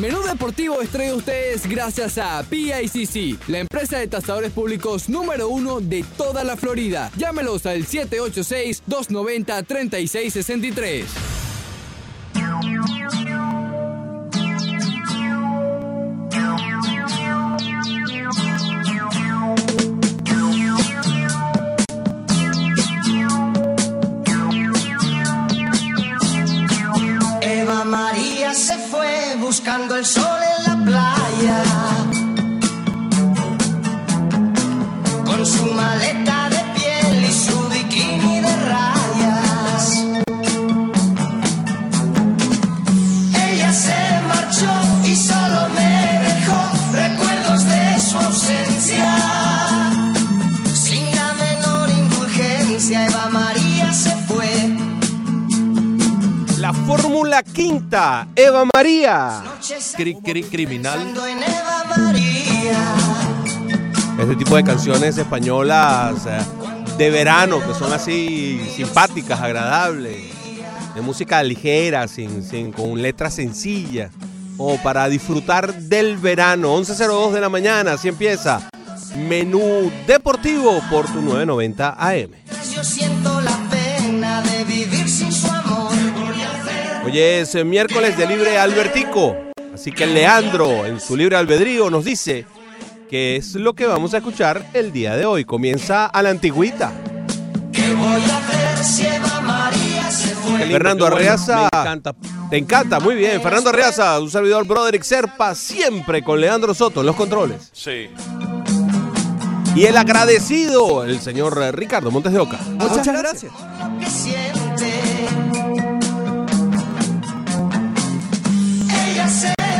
Menú Deportivo a ustedes gracias a PICC, la empresa de tasadores públicos número uno de toda la Florida. Llámelos al 786-290-3663. María. Cri- cri- criminal. Este tipo de canciones españolas eh, de verano que son así simpáticas, agradables, de música ligera, sin, sin, con letras sencillas, o para disfrutar del verano. 11.02 de la mañana, así empieza. Menú deportivo por tu 990 AM. Yo siento la pena de vivir sin su. Hoy es eh, miércoles de libre albertico, así que Leandro en su libre albedrío nos dice qué es lo que vamos a escuchar el día de hoy. Comienza a la antigüita. ¿Qué voy a hacer si Eva María se fue? Fernando bueno, Arreaza. me encanta. Te encanta, muy bien. Fernando Arreaza, un servidor Broderick Serpa, siempre con Leandro Soto en los controles. Sí. Y el agradecido, el señor Ricardo Montes de Oca. Muchas gracias. ¿Qué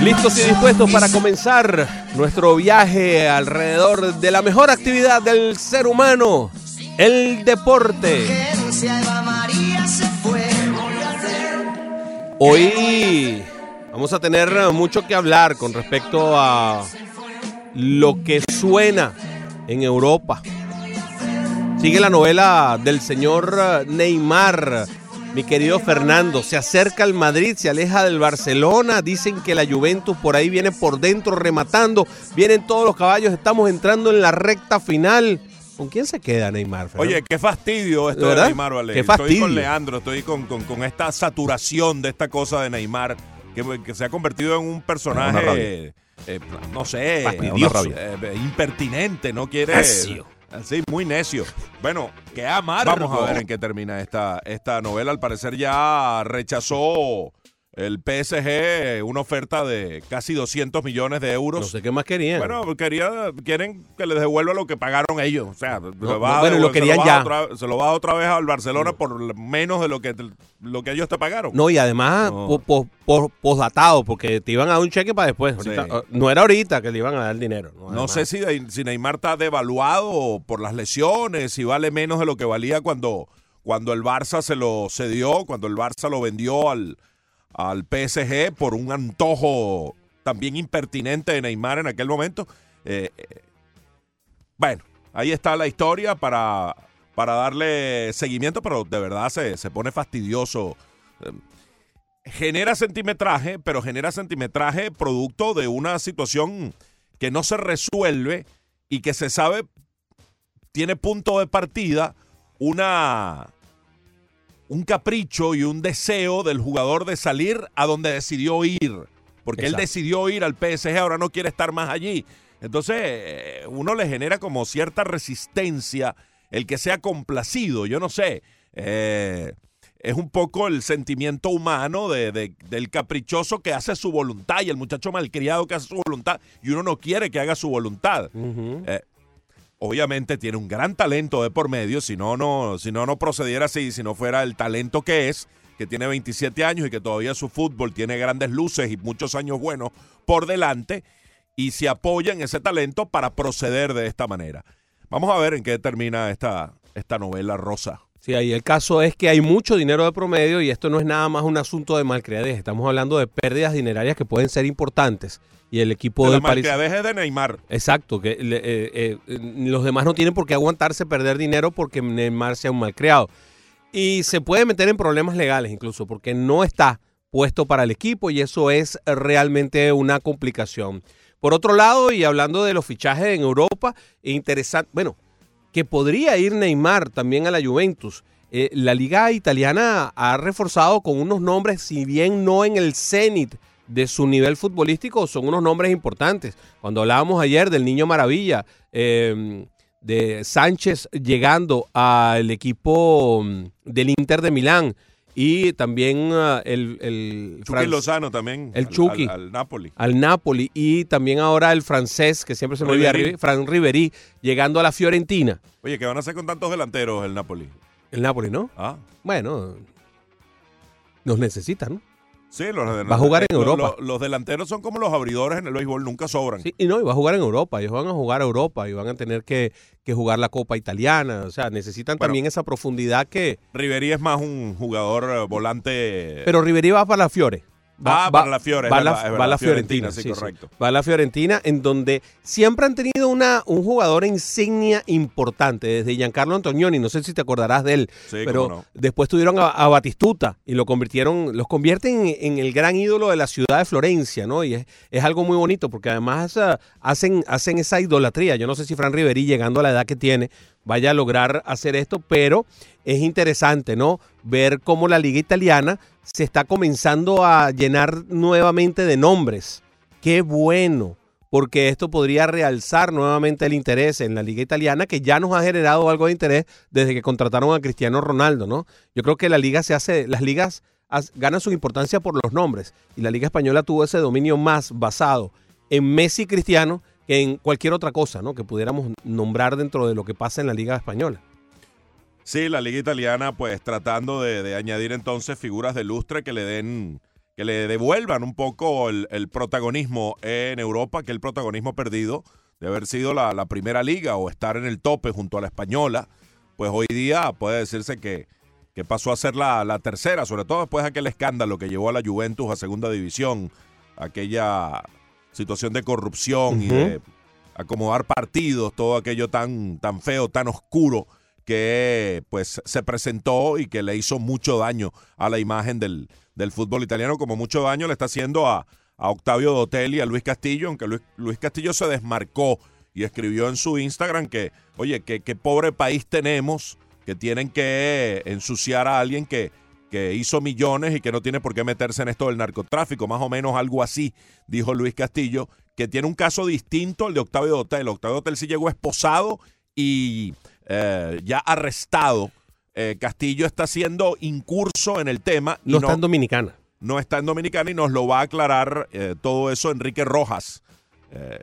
Listos y dispuestos para comenzar nuestro viaje alrededor de la mejor actividad del ser humano, el deporte. Hoy vamos a tener mucho que hablar con respecto a lo que suena en Europa. Sigue la novela del señor Neymar, mi querido Fernando. Se acerca al Madrid, se aleja del Barcelona. Dicen que la Juventus por ahí viene por dentro rematando. Vienen todos los caballos, estamos entrando en la recta final. ¿Con quién se queda Neymar? Fernando? Oye, qué fastidio esto ¿De de, verdad? Neymar, vale. Qué Estoy fastidio. con Leandro, estoy con, con- con esta saturación de esta cosa de Neymar, que, que se ha convertido en un personaje, eh, no sé, Fastidioso. eh, impertinente, no quiere... Sí, muy necio. Bueno, que amargo. Vamos a ver en qué termina esta, esta novela. Al parecer ya rechazó el PSG una oferta de casi 200 millones de euros. No sé qué más querían. Bueno, quería, quieren que les devuelva lo que pagaron ellos. O sea, no, va bueno, lo querían se va ya. otra- se lo va otra vez al Barcelona por menos de lo que, lo que ellos te pagaron. No, y además No. po- po- po- posdatado, porque te iban a dar un cheque para después. Ahorita- uh, No era ahorita que le iban a dar el dinero. No sé si, si Neymar está devaluado por las lesiones, si vale menos de lo que valía cuando, cuando el Barça se lo cedió, cuando el Barça lo vendió al, al PSG por un antojo también impertinente de Neymar en aquel momento. Eh, eh, bueno, ahí está la historia para, para darle seguimiento, pero de verdad se, se pone fastidioso. Eh, Genera centimetraje, pero genera centimetraje producto de una situación que no se resuelve y que se sabe tiene punto de partida una un capricho y un deseo del jugador de salir a donde decidió ir, porque él decidió ir al PSG, ahora no quiere estar más allí. Entonces, eh, uno le genera como cierta resistencia el que sea complacido, yo no sé. Eh, es un poco el sentimiento humano de- de- del caprichoso que hace su voluntad y el muchacho malcriado que hace su voluntad y uno no quiere que haga su voluntad. Eh, obviamente tiene un gran talento de por medio, si no, no, si no, no procediera así, si no fuera el talento que es, que tiene 27 años y que todavía su fútbol tiene grandes luces y muchos años buenos por delante, y se apoya en ese talento para proceder de esta manera. Vamos a ver en qué termina esta, esta novela rosa. Sí, ahí el caso es que hay mucho dinero de promedio y esto no es nada más un asunto de malcriadez. Estamos hablando de pérdidas dinerarias que pueden ser importantes. Y el equipo De la del París. de Neymar. Exacto, que eh, eh, eh, los demás no tienen por qué aguantarse perder dinero porque Neymar sea un malcriado. Y se puede meter en problemas legales incluso, porque no está puesto para el equipo y eso es realmente una complicación. Por otro lado, y hablando de los fichajes en Europa, interesante, bueno, que podría ir Neymar también a la Juventus. Eh, la liga italiana ha reforzado con unos nombres, si bien no en el cenit de su nivel futbolístico, son unos nombres importantes. Cuando hablábamos ayer del Niño Maravilla, eh, de Sánchez llegando al equipo mm, del Inter de Milán y también uh, el, el Chucky Lozano también. El al- Chucky. Al, al Napoli. al Napoli y también ahora el francés, que siempre se me olvida, Fran Riveri, llegando a la Fiorentina. Oye, ¿qué van a hacer con tantos delanteros el Napoli? El Napoli, ¿no? Ah, Bueno, nos necesitan, ¿no? Sí, los delanteros. Va a jugar en los- Europa. Los, los delanteros son como los abridores en el béisbol, nunca sobran. Sí, y no, y va a jugar en Europa, ellos van a jugar a Europa y van a tener que, que jugar la Copa Italiana, o sea, necesitan Bueno. también esa profundidad que... Riverí es más un jugador eh, volante. Pero Riveri va para la Fiore. Va, Ah, para la Fiore, va, la, va la Fiorentina, Fiorentina, sí, sí, sí. correcto. Va la Fiorentina, en donde siempre han tenido una, un jugador insignia importante, desde Giancarlo Antonioni, no sé si te acordarás de él, Sí, pero no. después tuvieron a, a Batistuta y lo convirtieron, los convierten en, en el gran ídolo de la ciudad de Florencia, ¿no? Y es, es algo muy bonito, porque además ah, hacen, hacen esa idolatría. Yo no sé si Fran Riveri, llegando a la edad que tiene, vaya a lograr hacer esto, pero es interesante, ¿no? Ver cómo la liga italiana se está comenzando a llenar nuevamente de nombres. Qué bueno, porque esto podría realzar nuevamente el interés en la liga italiana, que ya nos ha generado algo de interés desde que contrataron a Cristiano Ronaldo, ¿no? Yo creo que la liga se hace, las ligas ganan su importancia por los nombres, y la liga española tuvo ese dominio más basado en Messi Cristiano en cualquier otra cosa, ¿no? Que pudiéramos nombrar dentro de lo que pasa en la liga española. Sí, la liga italiana, pues tratando de, añadir entonces figuras de lustre que le den, que le devuelvan un poco el, protagonismo en Europa, que el protagonismo perdido de haber sido la, la primera liga o estar en el tope junto a la española, pues hoy día puede decirse que, que pasó a ser la, la tercera, sobre todo después de aquel escándalo que llevó a la Juventus a segunda división, aquella situación de corrupción y de acomodar partidos, todo aquello tan, tan feo, tan oscuro que pues se presentó y que le hizo mucho daño a la imagen del, del fútbol italiano, como mucho daño le está haciendo a, a Octavio Dotel y a Luis Castillo, aunque Luis, Luis Castillo se desmarcó y escribió en su Instagram que, oye, que, qué pobre país tenemos, que tienen que ensuciar a alguien que, que hizo millones y que no tiene por qué meterse en esto del narcotráfico, más o menos algo así, dijo Luis Castillo, que tiene un caso distinto al de Octavio Dotel. Octavio Dotel sí llegó esposado y eh, ya arrestado. Eh, Castillo está siendo incurso en el tema y No, está en Dominicana. no está en Dominicana y nos lo va a aclarar eh, todo eso Enrique Rojas,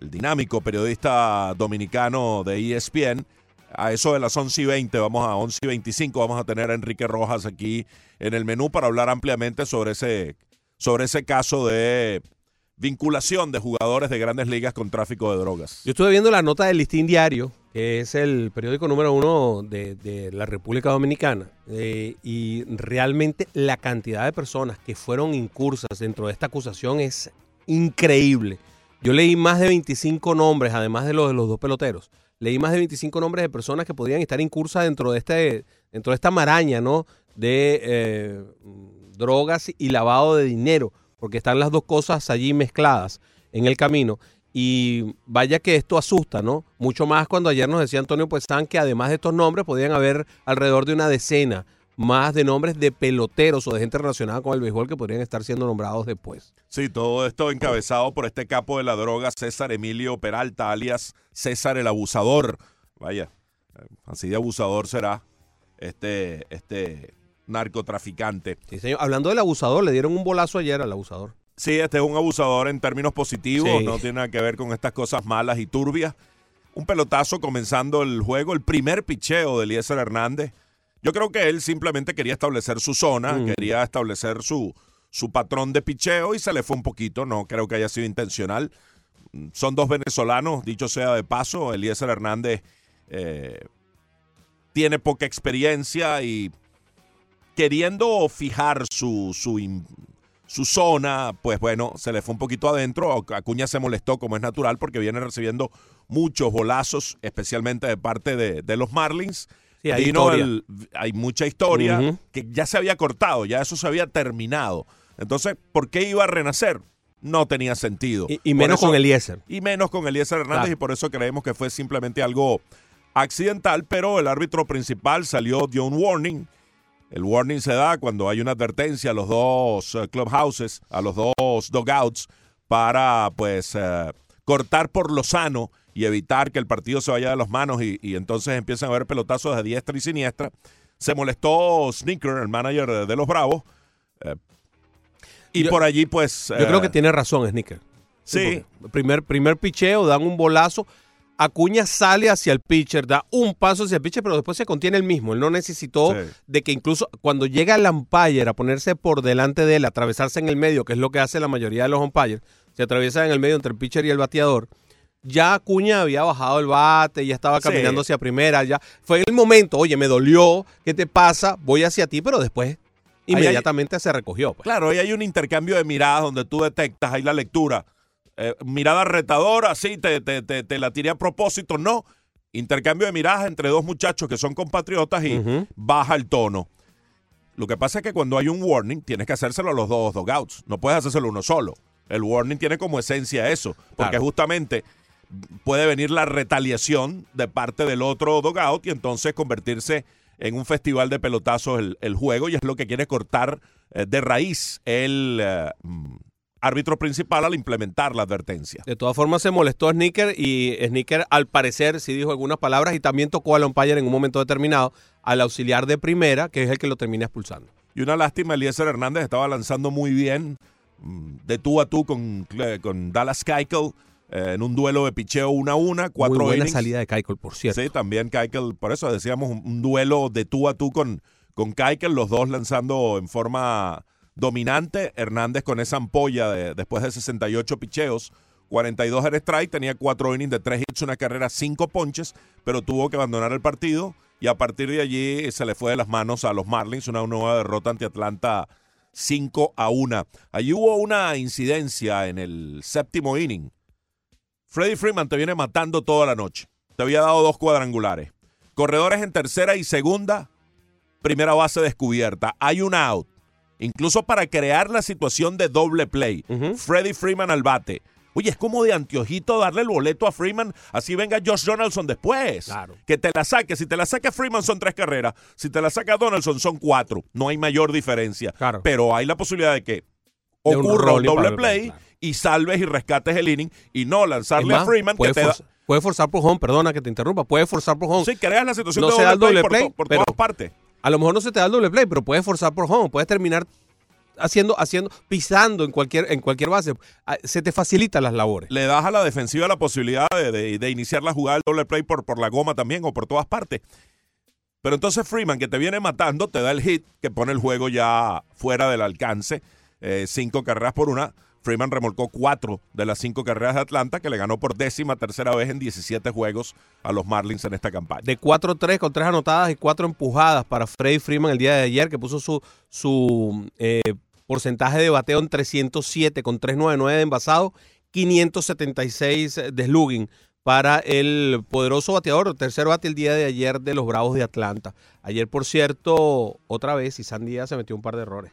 el dinámico periodista dominicano de ESPN. A eso de las 11 y 20, vamos a 11 y 25, vamos a tener a Enrique Rojas aquí en el menú para hablar ampliamente sobre ese, sobre ese caso de vinculación de jugadores de grandes ligas con tráfico de drogas. Yo estuve viendo la nota del Listín Diario, que es el periódico número uno de, de la República Dominicana, eh, y realmente la cantidad de personas que fueron incursas dentro de esta acusación es increíble. Yo leí más de 25 nombres, además de los de los dos peloteros. Leí más de 25 nombres de personas que podían estar incursas dentro de este, dentro de esta maraña, ¿no? De eh, drogas y lavado de dinero, porque están las dos cosas allí mezcladas en el camino. Y vaya que esto asusta, ¿no? Mucho más cuando ayer nos decía Antonio Puestán que además de estos nombres podían haber alrededor de una decena más de nombres de peloteros o de gente relacionada con el béisbol que podrían estar siendo nombrados después. Sí, todo esto encabezado por este capo de la droga, César Emilio Peralta, alias César el Abusador. Vaya, así de abusador será este, este narcotraficante. Sí, señor. Hablando del abusador, le dieron un bolazo ayer al abusador. Sí, este es un abusador en términos positivos, Sí. no tiene nada que ver con estas cosas malas y turbias. Un pelotazo comenzando el juego, el primer picheo de Eliezer Hernández. Yo creo que él simplemente quería establecer su zona, Mm. quería establecer su, su patrón de picheo y se le fue un poquito, no creo que haya sido intencional. Son dos venezolanos, dicho sea de paso, Eliezer Hernández eh, tiene poca experiencia y queriendo fijar su, su, su zona, pues bueno, se le fue un poquito adentro. Acuña se molestó, como es natural, porque viene recibiendo muchos bolazos, especialmente de parte de, de los Marlins. Sí, hay Vino el- hay mucha historia que ya se había cortado, ya eso se había terminado. Entonces, ¿por qué iba a renacer? No tenía sentido. Y, menos eso- con Eliezer. y menos con Eliezer Hernández Claro. y por eso creemos que fue simplemente algo accidental, pero el árbitro principal salió, dio un warning. El warning se da cuando hay una advertencia a los dos eh, clubhouses, a los dos dugouts, para pues eh, cortar por lo sano y evitar que el partido se vaya de las manos y, y entonces empiezan a haber pelotazos de diestra y siniestra. Se molestó Sneaker, el manager de, los Bravos, eh, y Yo- por allí pues... Yo eh, creo que tiene razón, Sneaker. Sí, Primer, primer picheo, dan un bolazo. Acuña sale hacia el pitcher, da un paso hacia el pitcher, pero después se contiene el mismo. Él no necesitó Sí. de que incluso cuando llega el umpire a ponerse por delante de él, atravesarse en el medio, que es lo que hace la mayoría de los umpires, se atraviesa en el medio entre el pitcher y el bateador. Ya Acuña había bajado el bate, ya estaba Sí. caminando hacia primera, ya fue el momento, oye, me dolió, ¿qué te pasa? Voy hacia ti, pero después hay- inmediatamente se recogió. pues. Claro, ahí hay un intercambio de miradas donde tú detectas ahí la lectura. Eh, mirada retadora, sí, te, te, te, te la tiré a propósito, no. Intercambio de miradas entre dos muchachos que son compatriotas y baja el tono. Lo que pasa es que cuando hay un warning, tienes que hacérselo a los dos dogouts. No puedes hacérselo uno solo. El warning tiene como esencia eso, porque Claro. justamente puede venir la retaliación de parte del otro dogout y entonces convertirse en un festival de pelotazos el, el juego y es lo que quiere cortar eh, de raíz el eh, mm, árbitro principal al implementar la advertencia. De todas formas, se molestó a Sneaker y Sneaker, al parecer, sí dijo algunas palabras y también tocó al umpire en un momento determinado, al auxiliar de primera, que es el que lo termina expulsando. Y una lástima, Eliezer Hernández estaba lanzando muy bien mm, de tú a tú con, con Dallas Keuchel eh, en un duelo de picheo una a una, cuatro Muy buena innings. salida de Keuchel, por cierto. Sí, también Keuchel, por eso decíamos un, un duelo de tú a tú con, con Keuchel, los dos lanzando en forma dominante. Hernández con esa ampolla de, después de 68 picheos, 42 en strike, tenía cuatro innings de tres hits, una carrera, cinco ponches, pero tuvo que abandonar el partido y a partir de allí se le fue de las manos a los Marlins, una nueva derrota ante Atlanta 5 a 1. Allí hubo una incidencia en el séptimo inning. Freddie Freeman te viene matando toda la noche. Te había dado dos cuadrangulares. Corredores en tercera y segunda, primera base descubierta. Hay un out. Incluso para crear la situación de doble play. Ujú. Freddie Freeman al bate. Oye, es como de anteojito darle el boleto a Freeman, así venga Josh Donaldson después. Claro. Que te la saque. Si te la saca Freeman son tres carreras. Si te la saca Donaldson son cuatro. No hay mayor diferencia. Claro. Pero hay la posibilidad de que De un ocurra un doble play claro. Y salves y rescates el inning y no lanzarle más, a Freeman que te da... puede forzar por home, perdona que te interrumpa, puede forzar por home. Sí, creas la situación No de se da el doble play, por, pero- todas partes. A lo mejor no se te da el doble play, pero puedes forzar por home, puedes terminar haciendo, haciendo, pisando en cualquier, en cualquier base. Ah, Se te facilitan las labores. Le das a la defensiva la posibilidad de, de- de iniciar la jugada del doble play por, por la goma también o por todas partes. Pero entonces Freeman, que te viene matando, te da el hit que pone el juego ya fuera del alcance. Eh, cinco carreras por una. Freeman remolcó cuatro de las cinco carreras de Atlanta, que le ganó por décima tercera vez en 17 juegos a los Marlins en esta campaña. De 4-3 con 3 anotadas y 4 empujadas para Freddy Freeman el día de ayer, que puso su, su eh, porcentaje de bateo en 307 con 399 de envasado, 576 de slugging para el poderoso bateador, tercer bate el día de ayer de los Bravos de Atlanta. Ayer, por cierto, otra vez, y Díaz se metió un par de errores.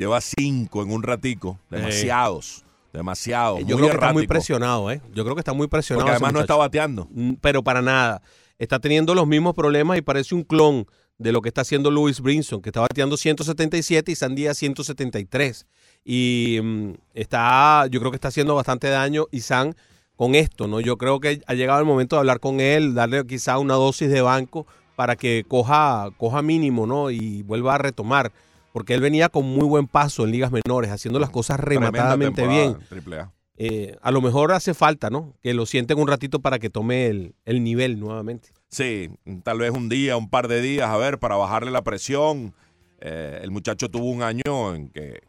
Lleva cinco en un ratico. Demasiados. Demasiados. Yo muy creo que está muy presionado, ¿eh? Yo creo que está muy presionado. Porque además no está bateando. Mm, pero para nada. Está teniendo los mismos problemas y parece un clon de lo que está haciendo Louis Brinson, que está bateando 177 y Sandía 173. Y mm, está, yo creo que está haciendo bastante daño y San con esto, ¿no? Yo creo que ha llegado el momento de hablar con él, darle quizá una dosis de banco para que coja, coja mínimo, ¿no? Y vuelva a retomar. Porque él venía con muy buen paso en ligas menores, haciendo las cosas rematadamente bien A. eh, a lo mejor hace falta, ¿no? Que lo sienten un ratito para que tome el, el nivel nuevamente. Sí, tal vez un día, un par de días, a ver, para bajarle la presión. Eh, el muchacho tuvo un año en que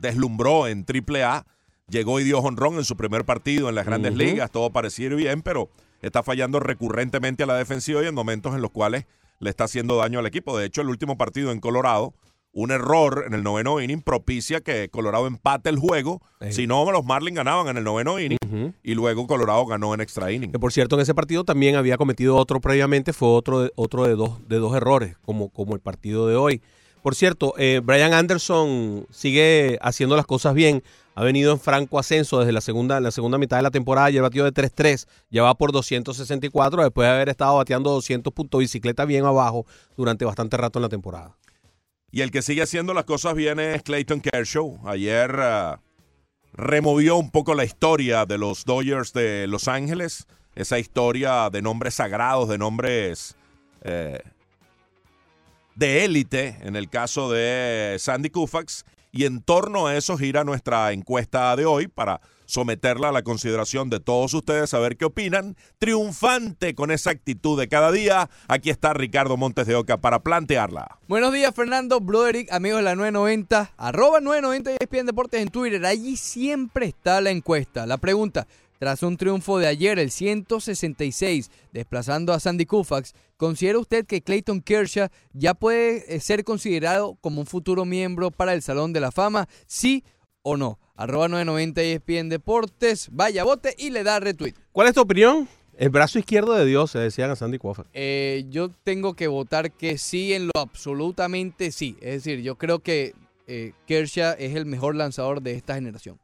deslumbró en Triple A, llegó y dio honrón en su primer partido en las grandes ligas, todo parecía ir bien, pero está fallando recurrentemente a la defensiva y en momentos en los cuales le está haciendo daño al equipo. De hecho, el último partido en Colorado, un error en el noveno inning propicia que Colorado empate el juego. Si no, los Marlins ganaban en el noveno inning y luego Colorado ganó en extra inning. Que por cierto, en ese partido también había cometido otro previamente, fue otro de, otro de dos, de dos errores, como, como el partido de hoy. Por cierto, eh, Brian Anderson sigue haciendo las cosas bien. Ha venido en franco ascenso desde la segunda, la segunda mitad de la temporada. Lleva batido de 3-3. Ya va por 264 después de haber estado bateando 200 puntos bicicleta bien abajo durante bastante rato en la temporada. Y el que sigue haciendo las cosas bien es Clayton Kershaw. Ayer uh, removió un poco la historia de los Dodgers de Los Ángeles. Esa historia de nombres sagrados, de nombres eh, de élite, en el caso de Sandy Koufax. Y en torno a eso gira nuestra encuesta de hoy para someterla a la consideración de todos ustedes, a ver qué opinan. Triunfante con esa actitud de cada día, aquí está Ricardo Montes de Oca para plantearla. Buenos días, Fernando, Broderick, amigos de la 990, arroba 990 y ESPN Deportes en Twitter. Allí siempre está la encuesta. La pregunta, tras un triunfo de ayer, el 166, desplazando a Sandy Koufax, ¿considera usted que Clayton Kershaw ya puede eh, ser considerado como un futuro miembro para el Salón de la Fama? ¿Sí o no? Arroba 990 ESPN Deportes, vaya bote y le da retweet. ¿Cuál es tu opinión? El brazo izquierdo de Dios, se decían a Sandy Koufax. Eh, yo tengo que votar que sí en lo absolutamente sí. Es decir, yo creo que eh, Kershaw es el mejor lanzador de esta generación.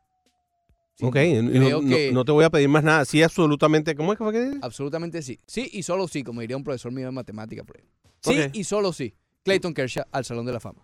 Sí, ok, no, no- que- no te voy a pedir más nada. Sí, absolutamente. ¿Cómo es que fue que dices? Absolutamente sí. Sí y solo sí, como diría un profesor mío de matemática por ahí. Sí y solo sí. Clayton Kershaw al Salón de la Fama.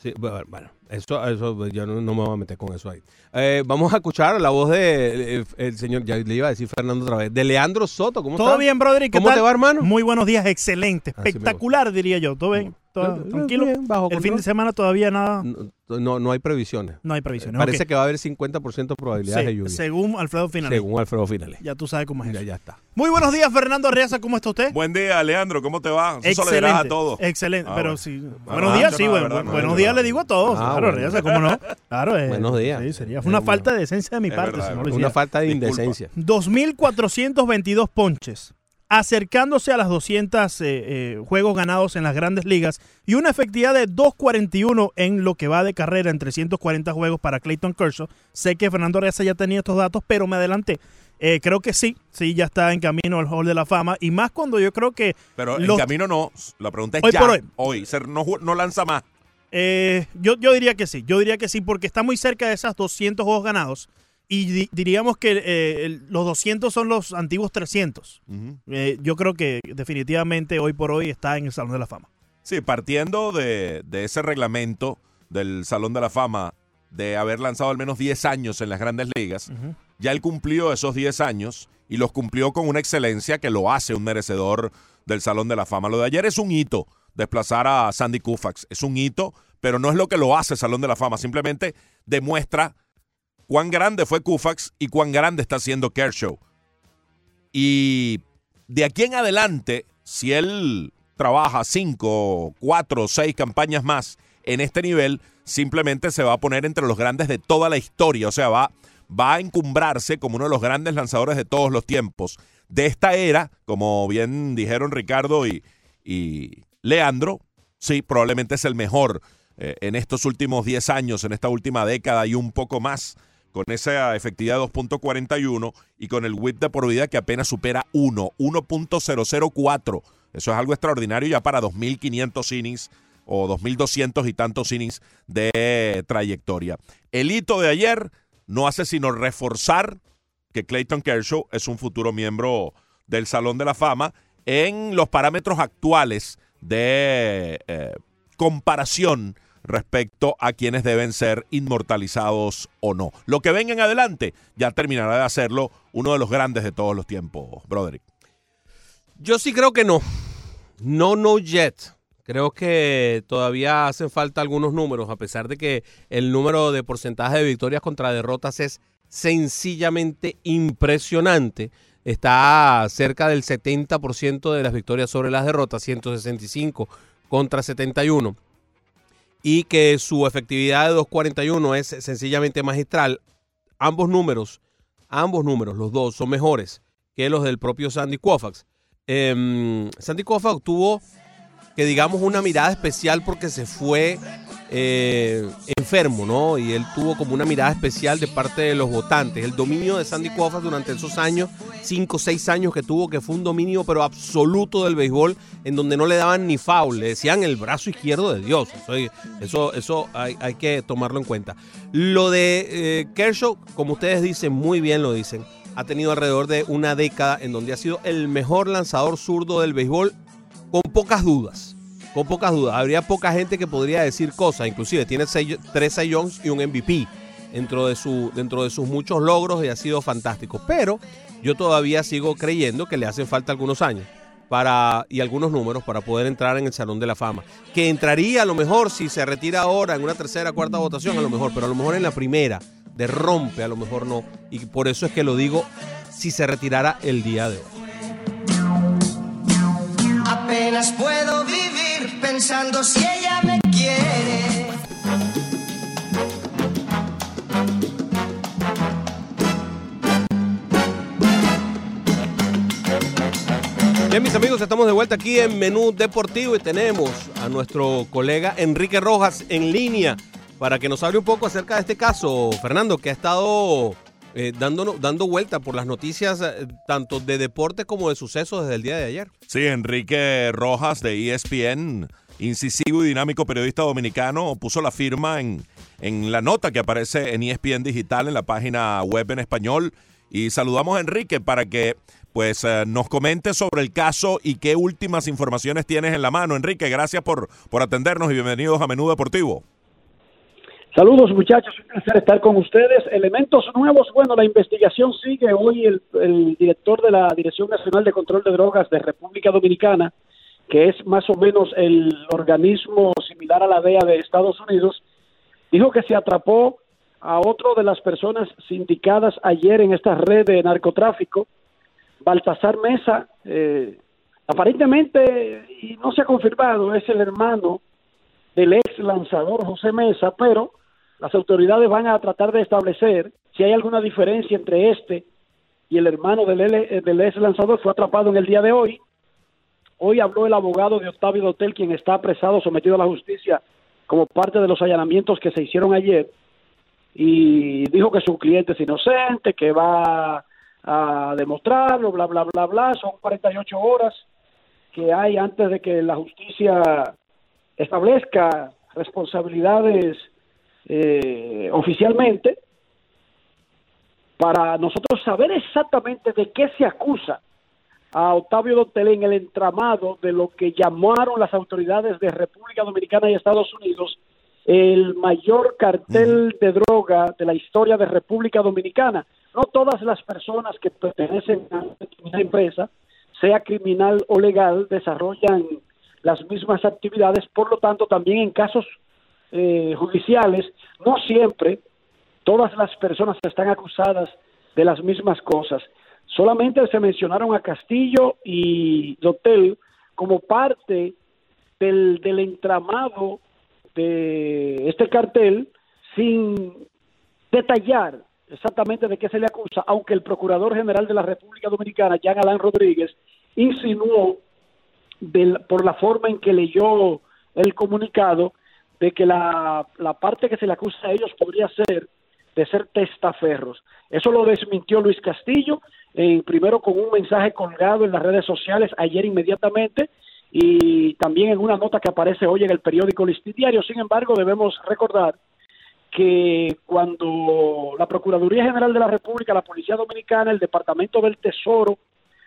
Sí, bueno, eso, eso yo no, no me voy a meter con eso ahí. Eh, vamos a escuchar la voz de el señor, ya le iba a decir Fernando otra vez, de Leandro Soto. ¿Cómo Todo está? bien. ¿qué ¿Cómo tal? te va, hermano? Muy buenos días, excelente, me espectacular, diría yo. ¿Todo bien? ¿Todo Bien, tranquilo? bien, bajo El fin de semana todavía nada, No, no, no hay previsiones. no hay previsiones. Parece ok. que va a haber 50% de probabilidades de lluvia. según Alfredo Finales. Según Alfredo Finales. Ya tú sabes cómo es Ya, eso. ya está. Muy buenos días, Fernando Arreaza. ¿Cómo está usted? Buen día, Leandro, ¿cómo te va? Eso lo dirás a todos. Excelente. Ah, pero bueno. sí. Ah, buenos no, días, sí. no, bueno, verdad, buenos no, días le digo a todos. Ah, claro, bueno. ¿cómo no? Claro, eh, Buenos días. Sí, sería una Eh, falta de decencia de mi Es parte. verdad, si no es lo verdad. Una falta de indecencia. 2.422 ponches, acercándose a las 200 eh, eh, juegos ganados en las grandes ligas y una efectividad de 2.41 en lo que va de carrera en 340 juegos para Clayton Kershaw. Sé que Fernando Reza ya tenía estos datos, pero me adelanté. Eh, creo que sí, sí, ya está en camino al Hall de la Fama y más cuando yo creo que Pero en los- camino no. La pregunta es Hoy ya. por hoy. Hoy. No, no lanza más. Yo, yo diría que sí, yo diría que sí, porque está muy cerca de esas 200 juegos ganados. Y di- diríamos que eh, los 200 son los antiguos 300. Ujú. Eh, yo creo que definitivamente hoy por hoy está en el Salón de la Fama. Sí, partiendo de, de ese reglamento del Salón de la Fama de haber lanzado al menos 10 años en las grandes ligas, ya él cumplió esos 10 años y los cumplió con una excelencia que lo hace un merecedor del Salón de la Fama. Lo de ayer es un hito, desplazar a Sandy Koufax. Es un hito, pero no es lo que lo hace Salón de la Fama. Simplemente demuestra cuán grande fue Koufax y cuán grande está siendo Kershaw. Y de aquí en adelante, si él trabaja cinco, cuatro, seis campañas más en este nivel, simplemente se va a poner entre los grandes de toda la historia. O sea, va, va a encumbrarse como uno de los grandes lanzadores de todos los tiempos. De esta era, como bien dijeron Ricardo y, y Leandro, sí, probablemente es el mejor eh, en estos últimos 10 años, en esta última década y un poco más, con esa efectividad de 2.41 y con el whip de por vida que apenas supera 1, 1.004. Eso es algo extraordinario ya para 2.500 innings o 2.200 y tantos innings de trayectoria. El hito de ayer no hace sino reforzar que Clayton Kershaw es un futuro miembro del Salón de la Fama en los parámetros actuales de eh, comparación respecto a quienes deben ser inmortalizados o no. Lo que venga en adelante ya terminará de hacerlo uno de los grandes de todos los tiempos, Broderick. Yo sí creo que no. No, no yet. Creo que todavía hacen falta algunos números, a pesar de que el número de porcentaje de victorias contra derrotas es sencillamente impresionante. Está cerca del 70% de las victorias sobre las derrotas, 165 contra 71. Y que su efectividad de 241 es sencillamente magistral. Ambos números, ambos números, los dos, son mejores que los del propio Sandy Koufax. Eh, Sandy Koufax tuvo que digamos una mirada especial porque se fue eh, enfermo, ¿no? Y él tuvo como una mirada especial de parte de los votantes. El dominio de Sandy Koufax durante esos años 5 o 6 años que tuvo, que fue un dominio pero absoluto del béisbol, en donde no le daban ni foul, le decían el brazo izquierdo de Dios. Eso, eso, hay que tomarlo en cuenta. Lo de eh, Kershaw, como ustedes dicen, muy bien lo dicen, ha tenido alrededor de una década en donde ha sido el mejor lanzador zurdo del béisbol, con pocas dudas. Con pocas dudas. Habría poca gente que podría decir cosas. Inclusive tiene tres Youngs y un MVP dentro de, su, dentro de sus muchos logros y ha sido fantástico. Pero yo todavía sigo creyendo que le hacen falta algunos años para, y algunos números para poder entrar en el Salón de la Fama. Que entraría a lo mejor si se retira ahora en una tercera, cuarta votación, a lo mejor, pero a lo mejor en la primera, de rompe, a lo mejor no. Y por eso es que lo digo si se retirara el día de hoy. Apenas puedo vivir pensando si ella me quiere. Bien, mis amigos, estamos de vuelta aquí en Menú Deportivo y tenemos a nuestro colega Enrique Rojas en línea para que nos hable un poco acerca de este caso, Fernando, que ha estado eh, dando, dando vuelta por las noticias eh, tanto de deporte como de sucesos desde el día de ayer. Sí, Enrique Rojas de ESPN, incisivo y dinámico periodista dominicano, puso la firma en, en la nota que aparece en ESPN Digital en la página web en español. Y saludamos a Enrique para que pues eh, nos comente sobre el caso y qué últimas informaciones tienes en la mano. Enrique, gracias por, por atendernos y bienvenidos a Menú Deportivo. Saludos muchachos, un placer estar con ustedes. Elementos nuevos, bueno, la investigación sigue. Hoy el, director de la Dirección Nacional de Control de Drogas de República Dominicana, que es más o menos el organismo similar a la DEA de Estados Unidos, dijo que se atrapó a otro de las personas sindicadas ayer en esta red de narcotráfico, Baltasar Mesa, eh, aparentemente, y no se ha confirmado, es el hermano del ex lanzador José Mesa, pero las autoridades van a tratar de establecer si hay alguna diferencia entre este y el hermano del, L- del ex lanzador. Fue atrapado en el día de hoy. Hoy habló el abogado de Octavio Dotel, quien está apresado, sometido a la justicia como parte de los allanamientos que se hicieron ayer, y dijo que su cliente es inocente, que va a demostrarlo, bla, bla, bla, bla. Son 48 horas que hay antes de que la justicia establezca responsabilidades eh, oficialmente para nosotros saber exactamente de qué se acusa a Octavio Dotel en el entramado de lo que llamaron las autoridades de República Dominicana y Estados Unidos el mayor cartel de droga de la historia de República Dominicana. No todas las personas que pertenecen a una empresa, sea criminal o legal, desarrollan las mismas actividades, por lo tanto también en casos eh, judiciales, no siempre todas las personas están acusadas de las mismas cosas. Solamente se mencionaron a Castillo y Dotel como parte del, del entramado de este cartel sin detallar exactamente de qué se le acusa, aunque el Procurador General de la República Dominicana, Jean Alain Rodríguez, insinuó del- por la forma en que leyó el comunicado de que la, la parte que se le acusa a ellos podría ser de ser testaferros. Eso lo desmintió Luis Castillo, eh, primero con un mensaje colgado en las redes sociales ayer inmediatamente y también en una nota que aparece hoy en el periódico Listín Diario. Sin embargo, debemos recordar que cuando la Procuraduría General de la República, la Policía Dominicana, el Departamento del Tesoro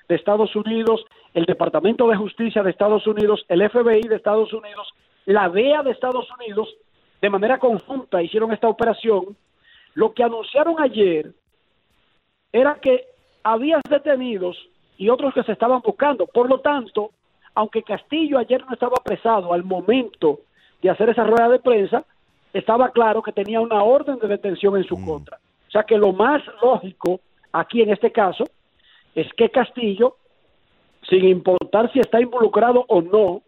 de Estados Unidos, el Departamento de Justicia de Estados Unidos, el FBI de Estados Unidos, la DEA de Estados Unidos, de manera conjunta hicieron esta operación, lo que anunciaron ayer era que había detenidos y otros que se estaban buscando. Por lo tanto, aunque Castillo ayer no estaba apresado al momento de hacer esa rueda de prensa, estaba claro que tenía una orden de detención en su contra. O sea que lo más lógico aquí en este caso es que Castillo, sin importar si está involucrado o no,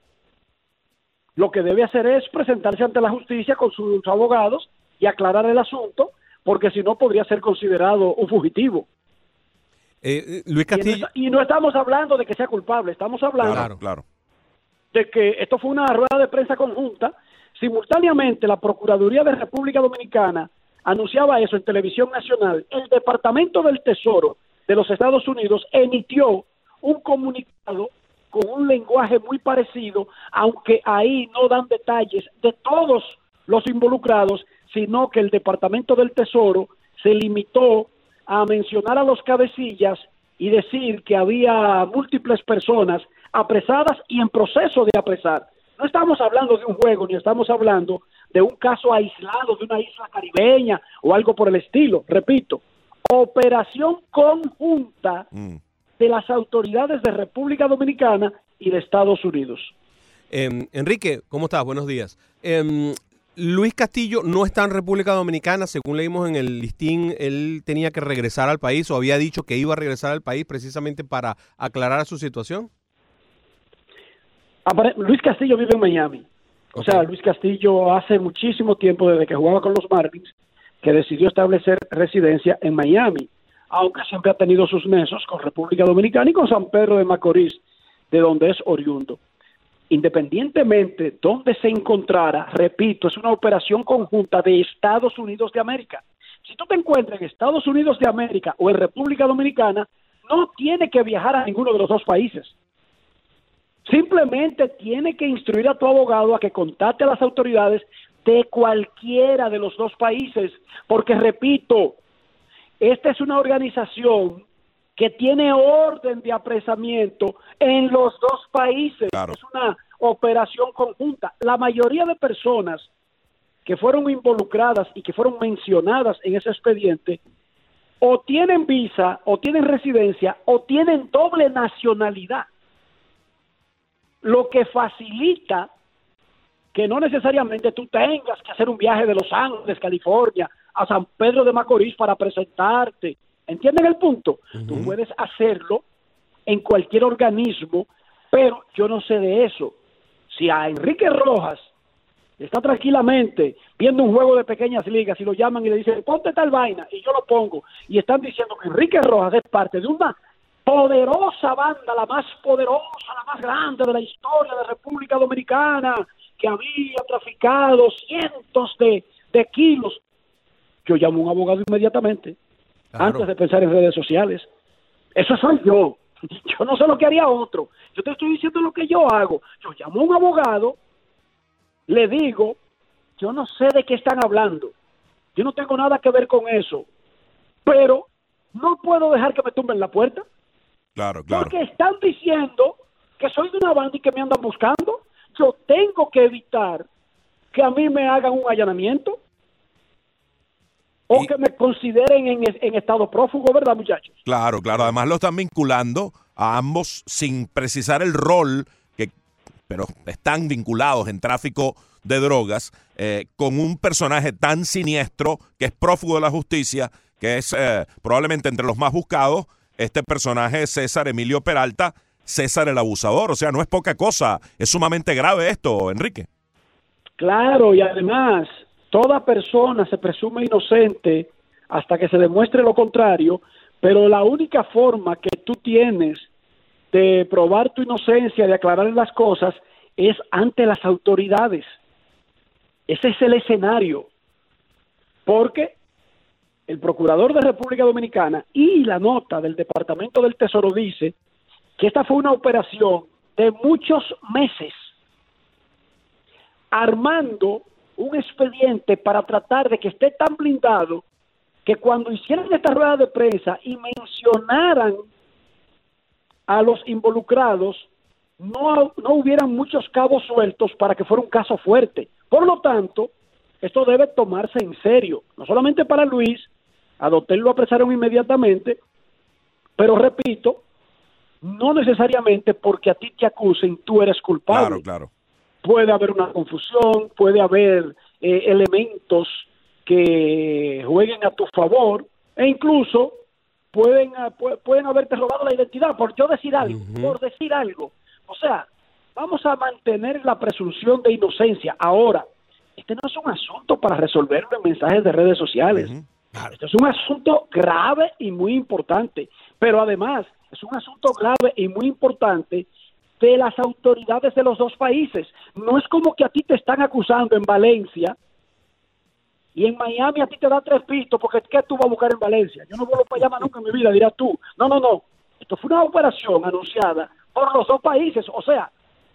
lo que debe hacer es presentarse ante la justicia con sus abogados y aclarar el asunto, porque si no podría ser considerado un fugitivo. Eh, eh, Luis Y no, Castillo. y no estamos hablando de que sea culpable, estamos hablando Claro. Claro. de que esto fue una rueda de prensa conjunta. Simultáneamente, la Procuraduría de República Dominicana anunciaba eso en televisión nacional. El Departamento del Tesoro de los Estados Unidos emitió un comunicado con un lenguaje muy parecido, aunque ahí no dan detalles de todos los involucrados, sino que el Departamento del Tesoro se limitó a mencionar a los cabecillas y decir que había múltiples personas apresadas y en proceso de apresar. No estamos hablando de un juego, ni estamos hablando de un caso aislado de una isla caribeña o algo por el estilo. Repito, operación conjunta Mm. De las autoridades de República Dominicana y de Estados Unidos. Em, Enrique, ¿cómo estás? Buenos días. Em, Luis Castillo no está en República Dominicana, según leímos en el listín, él tenía que regresar al país o había dicho que iba a regresar al país precisamente para aclarar su situación. Luis Castillo vive en Miami. O sea, Luis Castillo hace muchísimo tiempo, desde que jugaba con los Marlins, que decidió establecer residencia en Miami, aunque siempre ha tenido sus nexos con República Dominicana y con San Pedro de Macorís, de donde es oriundo. Independientemente de donde se encontrara, repito, es una operación conjunta de Estados Unidos de América. Si tú te encuentras en Estados Unidos de América o en República Dominicana, no tiene que viajar a ninguno de los dos países. Simplemente tiene que instruir a tu abogado a que contacte a las autoridades de cualquiera de los dos países, porque repito, esta es una organización que tiene orden de apresamiento en los dos países. Claro. Es una operación conjunta. La mayoría de personas que fueron involucradas y que fueron mencionadas en ese expediente o tienen visa, o tienen residencia, o tienen doble nacionalidad lo que facilita que no necesariamente tú tengas que hacer un viaje de Los Ángeles, California, a San Pedro de Macorís para presentarte. ¿Entienden el punto? Tú puedes hacerlo en cualquier organismo, pero yo no sé de eso. Si a Enrique Rojas está tranquilamente viendo un juego de pequeñas ligas y lo llaman y le dicen, ponte tal vaina, y yo lo pongo, y están diciendo que Enrique Rojas es parte de una poderosa banda, la más poderosa, la más grande de la historia de República Dominicana, que había traficado cientos de, de kilos. Yo llamo a un abogado inmediatamente, Claro. antes de pensar en redes sociales. Eso soy yo. Yo no sé lo que haría otro. Yo te estoy diciendo lo que yo hago. Yo llamo a un abogado, le digo, yo no sé de qué están hablando. Yo no tengo nada que ver con eso. Pero no puedo dejar que me tumben la puerta. Claro, claro. Porque están diciendo que soy de una banda y que me andan buscando. Yo tengo que evitar que a mí me hagan un allanamiento o Y- que me consideren en, en estado prófugo, ¿verdad, muchachos? Claro, claro. Además lo están vinculando a ambos sin precisar el rol, que, pero están vinculados en tráfico de drogas eh, con un personaje tan siniestro que es prófugo de la justicia, que es eh, probablemente entre los más buscados, este personaje es César Emilio Peralta, César el abusador. O sea, no es poca cosa, es sumamente grave esto, Enrique. Claro, y además, toda persona se presume inocente hasta que se demuestre lo contrario, pero la única forma que tú tienes de probar tu inocencia, de aclarar las cosas, es ante las autoridades. Ese es el escenario. Porque el procurador de República Dominicana y la nota del Departamento del Tesoro dice que esta fue una operación de muchos meses armando un expediente para tratar de que esté tan blindado que cuando hicieran esta rueda de prensa y mencionaran a los involucrados, no, no hubieran muchos cabos sueltos para que fuera un caso fuerte. Por lo tanto, esto debe tomarse en serio, no solamente para Luis, a Dotel lo apresaron inmediatamente, pero repito, no necesariamente porque a ti te acusen, tú eres culpable Claro, claro. Puede haber una confusión, puede haber eh, elementos que jueguen a tu favor e incluso pueden, ah, pu- pueden haberte robado la identidad por yo decir algo, por decir algo. O sea, vamos a mantener la presunción de inocencia. Ahora, este no es un asunto para resolverlo en mensajes de redes sociales. Esto es un asunto grave y muy importante, pero además es un asunto grave y muy importante de las autoridades de los dos países. No es como que a ti te están acusando en Valencia y en Miami a ti te da tres pistos porque ¿qué tú vas a buscar en Valencia? Yo no vuelvo para allá más nunca en mi vida, dirás tú. No, no, no. Esto fue una operación anunciada por los dos países. O sea,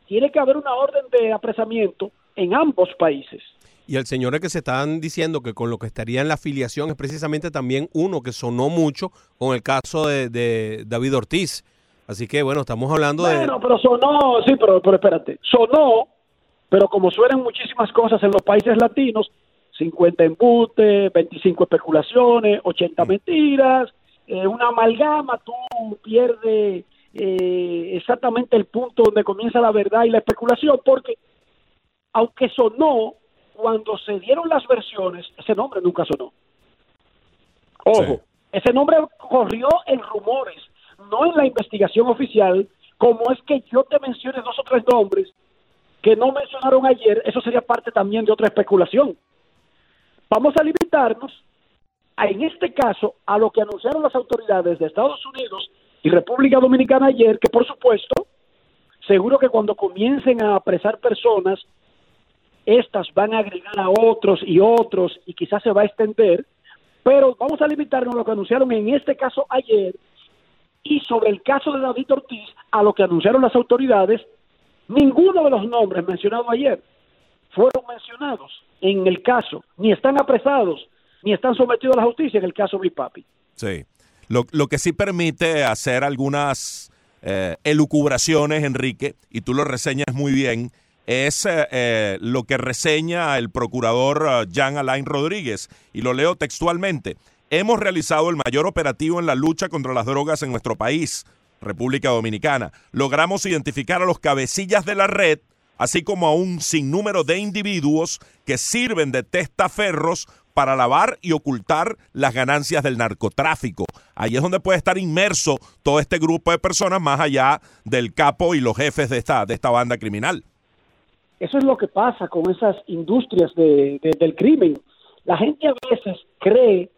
tiene que haber una orden de apresamiento en ambos países. Y el señor es que se están diciendo que con lo que estaría en la afiliación es precisamente también uno que sonó mucho con el caso de, de David Ortiz. Así que bueno, estamos hablando de... Bueno, pero sonó, sí, pero, pero espérate, sonó, pero como suenan muchísimas cosas en los países latinos, 50 embutes, 25 especulaciones, 80 mentiras, eh, una amalgama, tú pierdes eh, exactamente el punto donde comienza la verdad y la especulación, porque aunque sonó, cuando se dieron las versiones, ese nombre nunca sonó. Ojo, Sí. ese nombre corrió en rumores, no en la investigación oficial, como es que yo te mencione dos o tres nombres que no mencionaron ayer, eso sería parte también de otra especulación. Vamos a limitarnos, a, en este caso, a lo que anunciaron las autoridades de Estados Unidos y República Dominicana ayer, que por supuesto, seguro que cuando comiencen a apresar personas, estas van a agregar a otros y otros y quizás se va a extender, pero vamos a limitarnos a lo que anunciaron en este caso ayer y sobre el caso de David Ortiz, a lo que anunciaron las autoridades, ninguno de los nombres mencionados ayer fueron mencionados en el caso, ni están apresados, ni están sometidos a la justicia en el caso Bipapi. Sí. Lo, lo que sí permite hacer algunas eh, elucubraciones, Enrique, y tú lo reseñas muy bien, es eh, eh, lo que reseña el procurador eh, Jean Alain Rodríguez, y lo leo textualmente. Hemos realizado el mayor operativo en la lucha contra las drogas en nuestro país, República Dominicana. Logramos identificar a los cabecillas de la red, así como a un sinnúmero de individuos que sirven de testaferros para lavar y ocultar las ganancias del narcotráfico. Ahí es donde puede estar inmerso todo este grupo de personas más allá del capo y los jefes de esta, de esta banda criminal. Eso es lo que pasa con esas industrias de- de- del crimen. La gente a veces cree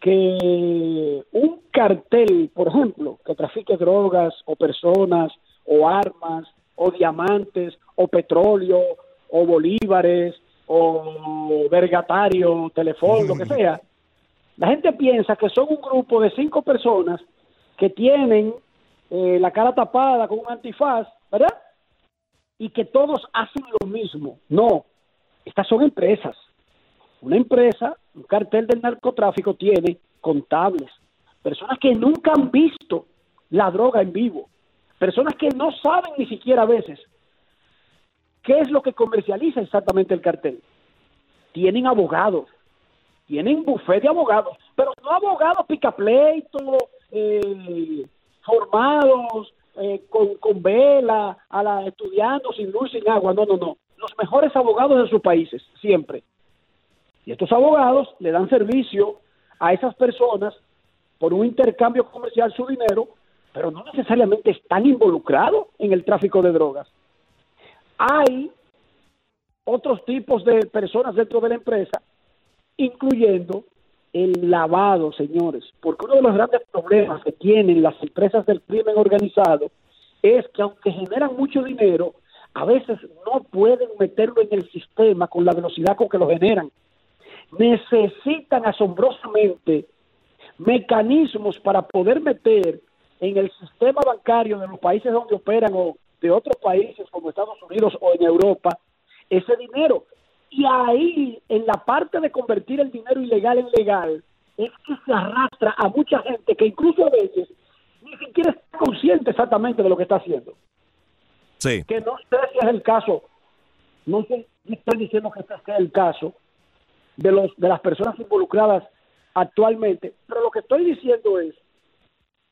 que un cartel, por ejemplo, que trafique drogas o personas o armas o diamantes o petróleo o bolívares o vergatario, teléfono, lo que sea, la gente piensa que son un grupo de cinco personas que tienen eh, la cara tapada con un antifaz, ¿verdad? y que todos hacen lo mismo. No, estas son empresas. Una empresa, un cartel del narcotráfico tiene contables, personas que nunca han visto la droga en vivo, personas que no saben ni siquiera a veces qué es lo que comercializa exactamente el cartel. Tienen abogados, tienen buffet de abogados, pero no abogados picapleitos, eh, formados, eh, con, con vela, a la, estudiando sin luz, sin agua. No, no, no. Los mejores abogados de sus países, siempre. Y estos abogados le dan servicio a esas personas por un intercambio comercial su dinero, pero no necesariamente están involucrados en el tráfico de drogas. Hay otros tipos de personas dentro de la empresa, incluyendo el lavado, señores, porque uno de los grandes problemas que tienen las empresas del crimen organizado es que aunque generan mucho dinero, a veces no pueden meterlo en el sistema con la velocidad con que lo generan. Necesitan asombrosamente mecanismos para poder meter en el sistema bancario de los países donde operan o de otros países como Estados Unidos o en Europa ese dinero. Y ahí, en la parte de convertir el dinero ilegal en legal, es que se arrastra a mucha gente que incluso a veces ni siquiera está consciente exactamente de lo que está haciendo. Sí. Que no sé si es el caso, no sé, estoy diciendo que este sea el caso de, los, de las personas involucradas actualmente, pero lo que estoy diciendo es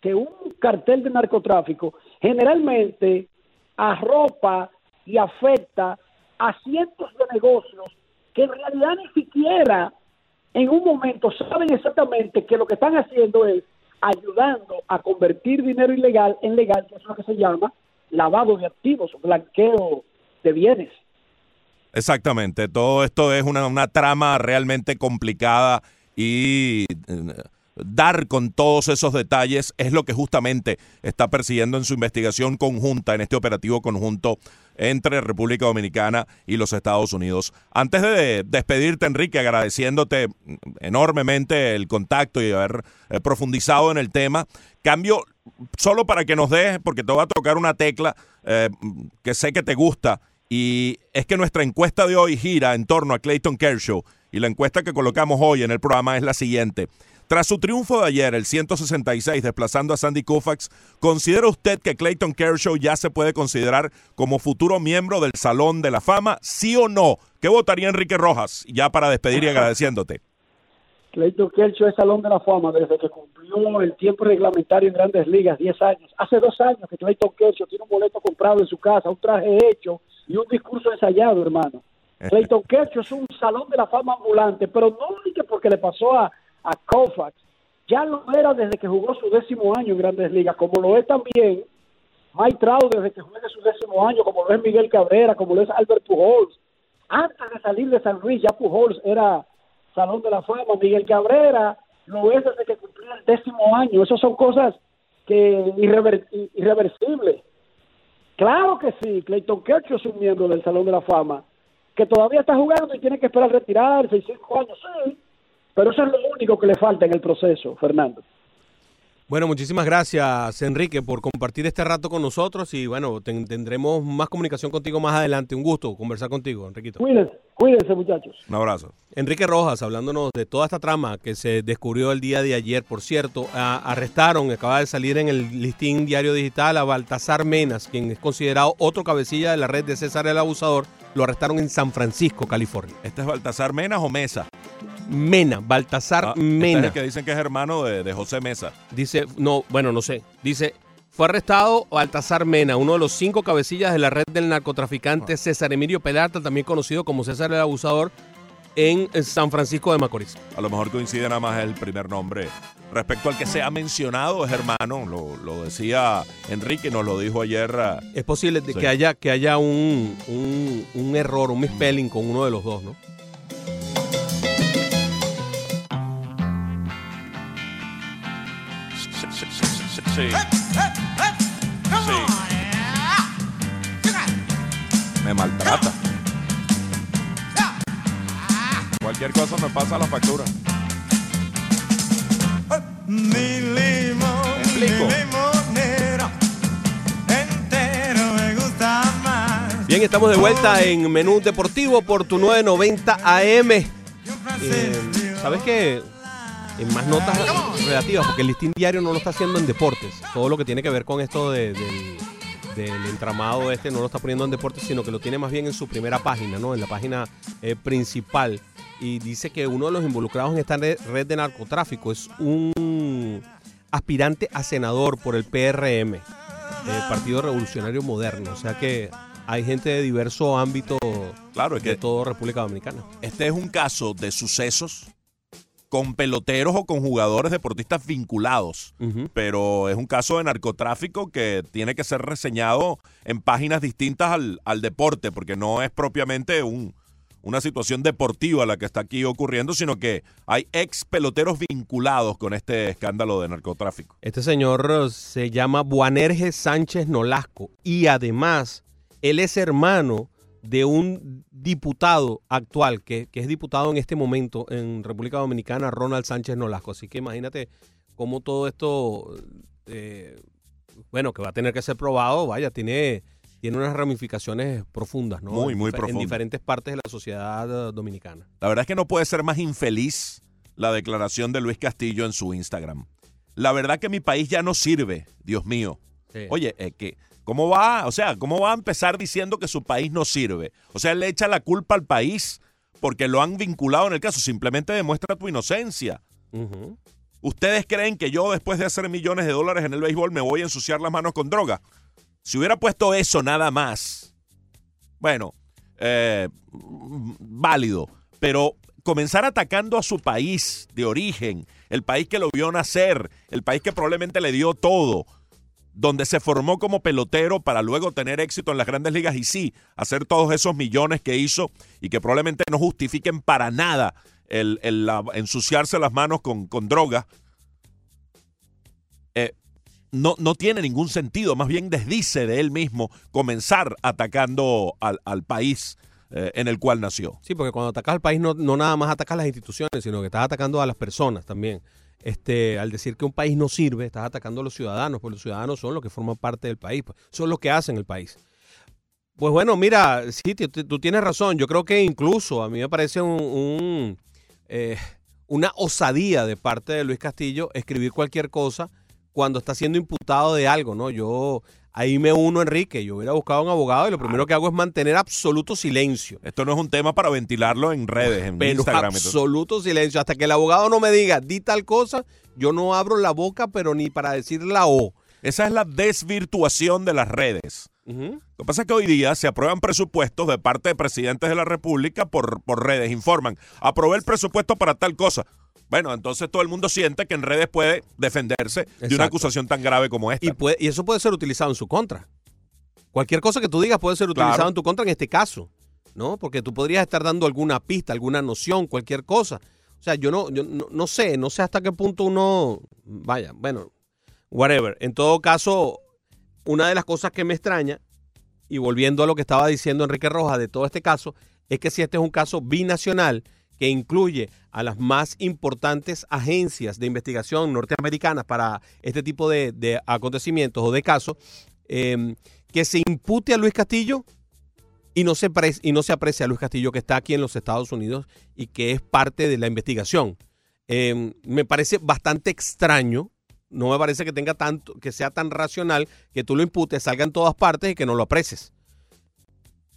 que un cartel de narcotráfico generalmente arropa y afecta a cientos de negocios que en realidad ni siquiera en un momento saben exactamente que lo que están haciendo es ayudando a convertir dinero ilegal en legal, que es lo que se llama lavado de activos, blanqueo de bienes. Exactamente, todo esto es una, una trama realmente complicada y eh, dar con todos esos detalles es lo que justamente está persiguiendo en su investigación conjunta, en este operativo conjunto entre República Dominicana y los Estados Unidos. Antes de despedirte, Enrique, agradeciéndote enormemente el contacto y haber eh, profundizado en el tema, cambio solo para que nos dejes, porque te voy a tocar una tecla eh, que sé que te gusta, y es que nuestra encuesta de hoy gira en torno a Clayton Kershaw, y la encuesta que colocamos hoy en el programa es la siguiente. Tras su triunfo de ayer, el 166, desplazando a Sandy Koufax, ¿considera usted que Clayton Kershaw ya se puede considerar como futuro miembro del Salón de la Fama? ¿Sí o no? ¿Qué votaría Enrique Rojas? Ya para despedir y agradeciéndote. Clayton Kershaw es Salón de la Fama desde que cumplió el tiempo reglamentario en Grandes Ligas, 10 años. Hace dos años que Clayton Kershaw tiene un boleto comprado en su casa, un traje hecho y un discurso ensayado, hermano. Clayton Kershaw es un Salón de la Fama ambulante, pero no únicamente porque le pasó a a Koufax. Ya lo era desde que jugó su décimo año en Grandes Ligas, como lo es también Mike Trout desde que juega su décimo año, como lo es Miguel Cabrera, como lo es Albert Pujols. Antes de salir de San Luis, ya Pujols era Salón de la Fama. Miguel Cabrera lo es desde que cumplió el décimo año. Esas son cosas que irrever, irreversibles. Claro que sí, Clayton Kershaw es un miembro del Salón de la Fama, que todavía está jugando y tiene que esperar retirarse, y cinco años, sí, pero eso es lo único que le falta en el proceso, Fernando. Bueno, muchísimas gracias, Enrique, por compartir este rato con nosotros y bueno, tendremos más comunicación contigo más adelante. Un gusto conversar contigo, Enriquito. Cuídense, cuídense, muchachos. Un abrazo. Enrique Rojas, hablándonos de toda esta trama que se descubrió el día de ayer, por cierto, arrestaron, acaba de salir en el listín diario digital a Baltasar Menas, quien es considerado otro cabecilla de la red de César el Abusador, lo arrestaron en San Francisco, California. ¿Este es Baltasar Menas o Mesa? Mena, Baltasar Ah, Mena. Este es el que dicen que es hermano de, de José Mesa. Dice, no, bueno, no sé. Dice, fue arrestado Baltasar Mena, uno de los cinco cabecillas de la red del narcotraficante Ah. César Emilio Pelarta, también conocido como César el Abusador, en San Francisco de Macorís. A lo mejor coincide nada más el primer nombre. Respecto al que se ha mencionado, es hermano, lo, lo decía Enrique, nos lo dijo ayer. ah, Es posible Sí. que haya, que haya un, un, un error, un misspelling con uno de los dos, ¿no? Sí. sí, sí, sí, sí. Me maltrata. Cualquier cosa me pasa la factura. Mi limón, mi limonero, entero me gusta más. Bien, estamos de vuelta en Menú Deportivo por tu 990 AM. Eh, ¿Sabes qué? En más notas relativas, porque el listín diario no lo está haciendo en deportes. Todo lo que tiene que ver con esto de- del, del entramado este no lo está poniendo en deportes, sino que lo tiene más bien en su primera página, ¿no? En la página eh, principal. Y dice que uno de los involucrados en esta red, de narcotráfico es un aspirante a senador por el PRM, eh, Partido Revolucionario Moderno. O sea que hay gente de diverso ámbito Claro, es de que toda República Dominicana. este es un caso de sucesos con peloteros o con jugadores deportistas vinculados. Pero es un caso de narcotráfico que tiene que ser reseñado en páginas distintas al, al deporte, porque no es propiamente un, una situación deportiva la que está aquí ocurriendo, sino que hay ex peloteros vinculados con este escándalo de narcotráfico. Este señor eh, se llama Buanerge Sánchez Nolasco y además él es hermano de un diputado actual, que, que es diputado en este momento en República Dominicana, Ronald Sánchez Nolasco. Así que imagínate cómo todo esto, eh, bueno, que va a tener que ser probado, vaya, tiene, tiene unas ramificaciones profundas, ¿no? Muy, muy En difer- En profundas. diferentes partes de la sociedad eh, dominicana. La verdad es que no puede ser más infeliz la declaración de Luis Castillo en su Instagram. La verdad que mi país ya no sirve, Dios mío. Sí. Oye, eh, que, ¿cómo va? O sea, ¿cómo va a empezar diciendo que su país no sirve? O sea, él le echa la culpa al país porque lo han vinculado en el caso. Simplemente demuestra tu inocencia. ¿Ustedes creen que yo, después de hacer millones de dólares en el béisbol, me voy a ensuciar las manos con droga? Si hubiera puesto eso nada más, bueno, eh, válido. Pero comenzar atacando a su país de origen, el país que lo vio nacer, el país que probablemente le dio todo, donde se formó como pelotero para luego tener éxito en las grandes ligas y sí, hacer todos esos millones que hizo y que probablemente no justifiquen para nada el, el ensuciarse las manos con, con droga. no, no tiene ningún sentido, más bien desdice de él mismo comenzar atacando al, al país eh, en el cual nació. Sí, porque cuando atacas al país no, no nada más atacas las instituciones, sino que estás atacando a las personas también. Este, al decir que un país no sirve, estás atacando a los ciudadanos, porque los ciudadanos son los que forman parte del país, pues, son los que hacen el país. Pues bueno, mira, sí, tú, tienes razón. Yo creo que incluso a mí me parece un, un, eh, una osadía de parte de Luis Castillo escribir cualquier cosa cuando está siendo imputado de algo, ¿no? Yo ahí me uno, Enrique. Yo hubiera buscado a un abogado y lo primero que hago es mantener absoluto silencio. Esto no es un tema para ventilarlo en redes, en Pero Instagram. absoluto silencio. Hasta que el abogado no me diga, di tal cosa, yo no abro la boca, pero ni para decir la O. Esa es la desvirtuación de las redes. Lo que pasa es que hoy día se aprueban presupuestos de parte de presidentes de la República por, por redes. Informan, aprobé el presupuesto para tal cosa. Bueno, entonces todo el mundo siente que en redes puede defenderse de una acusación tan grave como esta. Y, puede- y eso puede ser utilizado en su contra. Cualquier cosa que tú digas puede ser utilizado Claro. en tu contra en este caso, ¿no? Porque tú podrías estar dando alguna pista, alguna noción, cualquier cosa. O sea, yo no, yo no, no sé, no sé hasta qué punto uno, vaya, bueno, whatever. En todo caso, una de las cosas que me extraña, y volviendo a lo que estaba diciendo Enrique Rojas de todo este caso, es que si este es un caso binacional que incluye a las más importantes agencias de investigación norteamericanas para este tipo de, de acontecimientos o de casos, eh, que se impute a Luis Castillo y no, se pre- y no se a Luis Castillo que está aquí en los Estados Unidos y que es parte de la investigación. Eh, me parece bastante extraño. No me parece que tenga tanto, que sea tan racional que tú lo imputes, salga en todas partes y que no lo aprecies.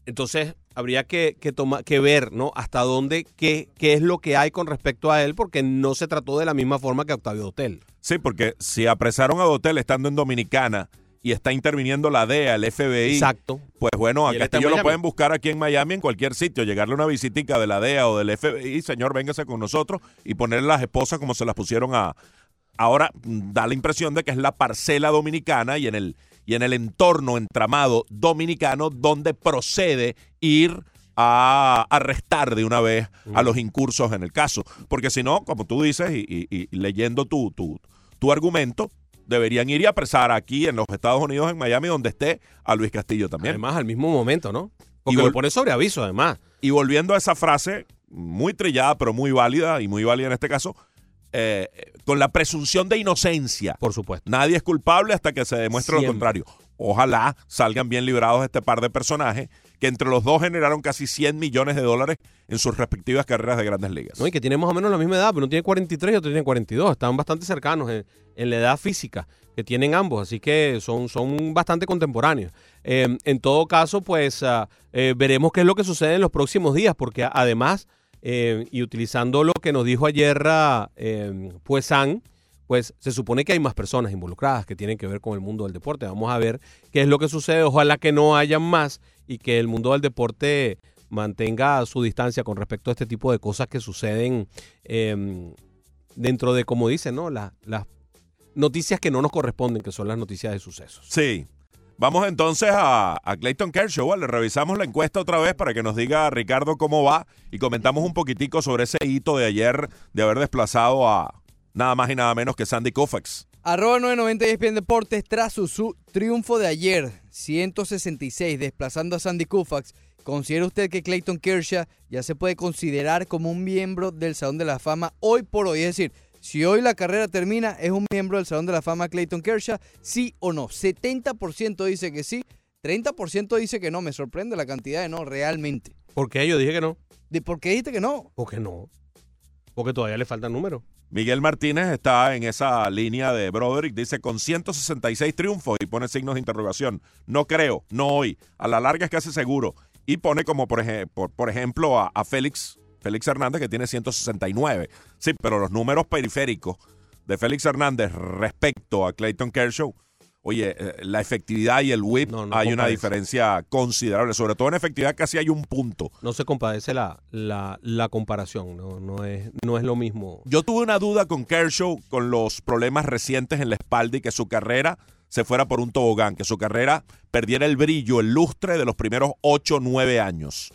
Entonces, habría que, que, toma- que ver, ¿no? Hasta dónde, qué, qué es lo que hay con respecto a él, porque no se trató de la misma forma que Octavio Hotel. Sí, porque si apresaron a Dotel estando en Dominicana y está interviniendo la DEA, el FBI, Exacto. pues bueno, a Castillo lo pueden buscar aquí en Miami, en cualquier sitio, llegarle una visitica de la DEA o del FBI, señor, véngase con nosotros y ponerle las esposas como se las pusieron a... Ahora mm, da la impresión de que es la parcela dominicana y en el, y en el entorno entramado dominicano donde procede ir a arrestar de una vez a los incursos en el caso. Porque si no, como tú dices, y, y- y leyendo tu, tu, tu argumento, deberían ir y apresar aquí en los Estados Unidos, en Miami, donde esté a Luis Castillo también. Además, al mismo momento, ¿no? Porque Y lo pone sobre aviso, además. Y volviendo a esa frase, muy trillada, pero muy válida, y muy válida en este caso, eh, con la presunción de inocencia. Por supuesto. Nadie es culpable hasta que se demuestre lo contrario. Ojalá salgan bien librados este par de personajes que entre los dos generaron casi 100 millones de dólares en sus respectivas carreras de grandes ligas. ¿no? Y que tiene más o menos la misma edad, pero uno tiene 43 y otro tiene 42. Están bastante cercanos en, en la edad física que tienen ambos, así que son, son bastante contemporáneos. Eh, en todo caso, pues ah, eh, veremos qué es lo que sucede en los próximos días, porque además, eh, y utilizando lo que nos dijo ayer eh, pues San, pues se supone que hay más personas involucradas que tienen que ver con el mundo del deporte. Vamos a ver qué es lo que sucede. Ojalá que no hayan más y que el mundo del deporte mantenga su distancia con respecto a este tipo de cosas que suceden eh, dentro de, como dicen, ¿no? La- las noticias que no nos corresponden, que son las noticias de sucesos. Sí. Vamos entonces a, Clayton Kershaw. Le revisamos la encuesta otra vez para que nos diga Ricardo cómo va y comentamos un poquitico sobre ese hito de ayer de haber desplazado a nada más y nada menos que Sandy Koufax. Arroba 990 ESPN Deportes tras su, su triunfo de ayer, 166, desplazando a Sandy Koufax. ¿Considera usted que Clayton Kershaw ya se puede considerar como un miembro del Salón de la Fama hoy por hoy? Es decir, si hoy la carrera termina, ¿es un miembro del Salón de la Fama Clayton Kershaw? ¿Sí o no? 70% dice que sí, 30% dice que no. Me sorprende la cantidad de no, realmente. ¿Por qué? Yo dije que no. ¿De por qué dijiste que no? ¿Por qué no? Porque todavía le faltan números. Miguel Martínez está en esa línea de Broderick, dice con 166 triunfos y pone signos de interrogación. No creo, no hoy. A la larga es casi seguro. Y pone como, por, ej- por, por ejemplo, a, a Félix, Félix Hernández, que tiene 169. Sí, pero los números periféricos de Félix Hernández respecto a Clayton Kershaw, oye, eh, la efectividad y el whip, No, no hay una diferencia considerable. Sobre todo en efectividad casi hay un punto. No se compadece la, la, la comparación. No, no, es, no es lo mismo. Yo tuve una duda con Kershaw con los problemas recientes en la espalda y que su carrera se fuera por un tobogán, que su carrera perdiera el brillo, el lustre de los primeros 8 o 9 años.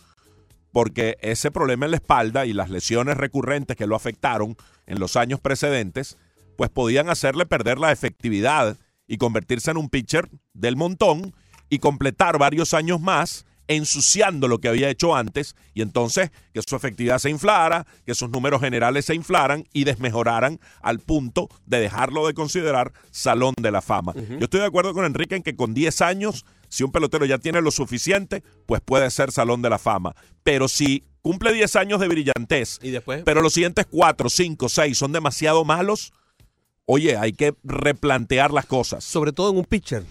Porque ese problema en la espalda y las lesiones recurrentes que lo afectaron en los años precedentes, pues podían hacerle perder la efectividad y convertirse en un pitcher del montón y completar varios años más ensuciando lo que había hecho antes y entonces que su efectividad se inflara, que sus números generales se inflaran y desmejoraran al punto de dejarlo de considerar salón de la fama. Yo estoy de acuerdo con Enrique en que con 10 años, si un pelotero ya tiene lo suficiente, pues puede ser salón de la fama. Pero si cumple 10 años de brillantez, Y después, pero los siguientes 4, 5, 6 son demasiado malos, oye, hay que replantear las cosas. sobre todo en un pitcher.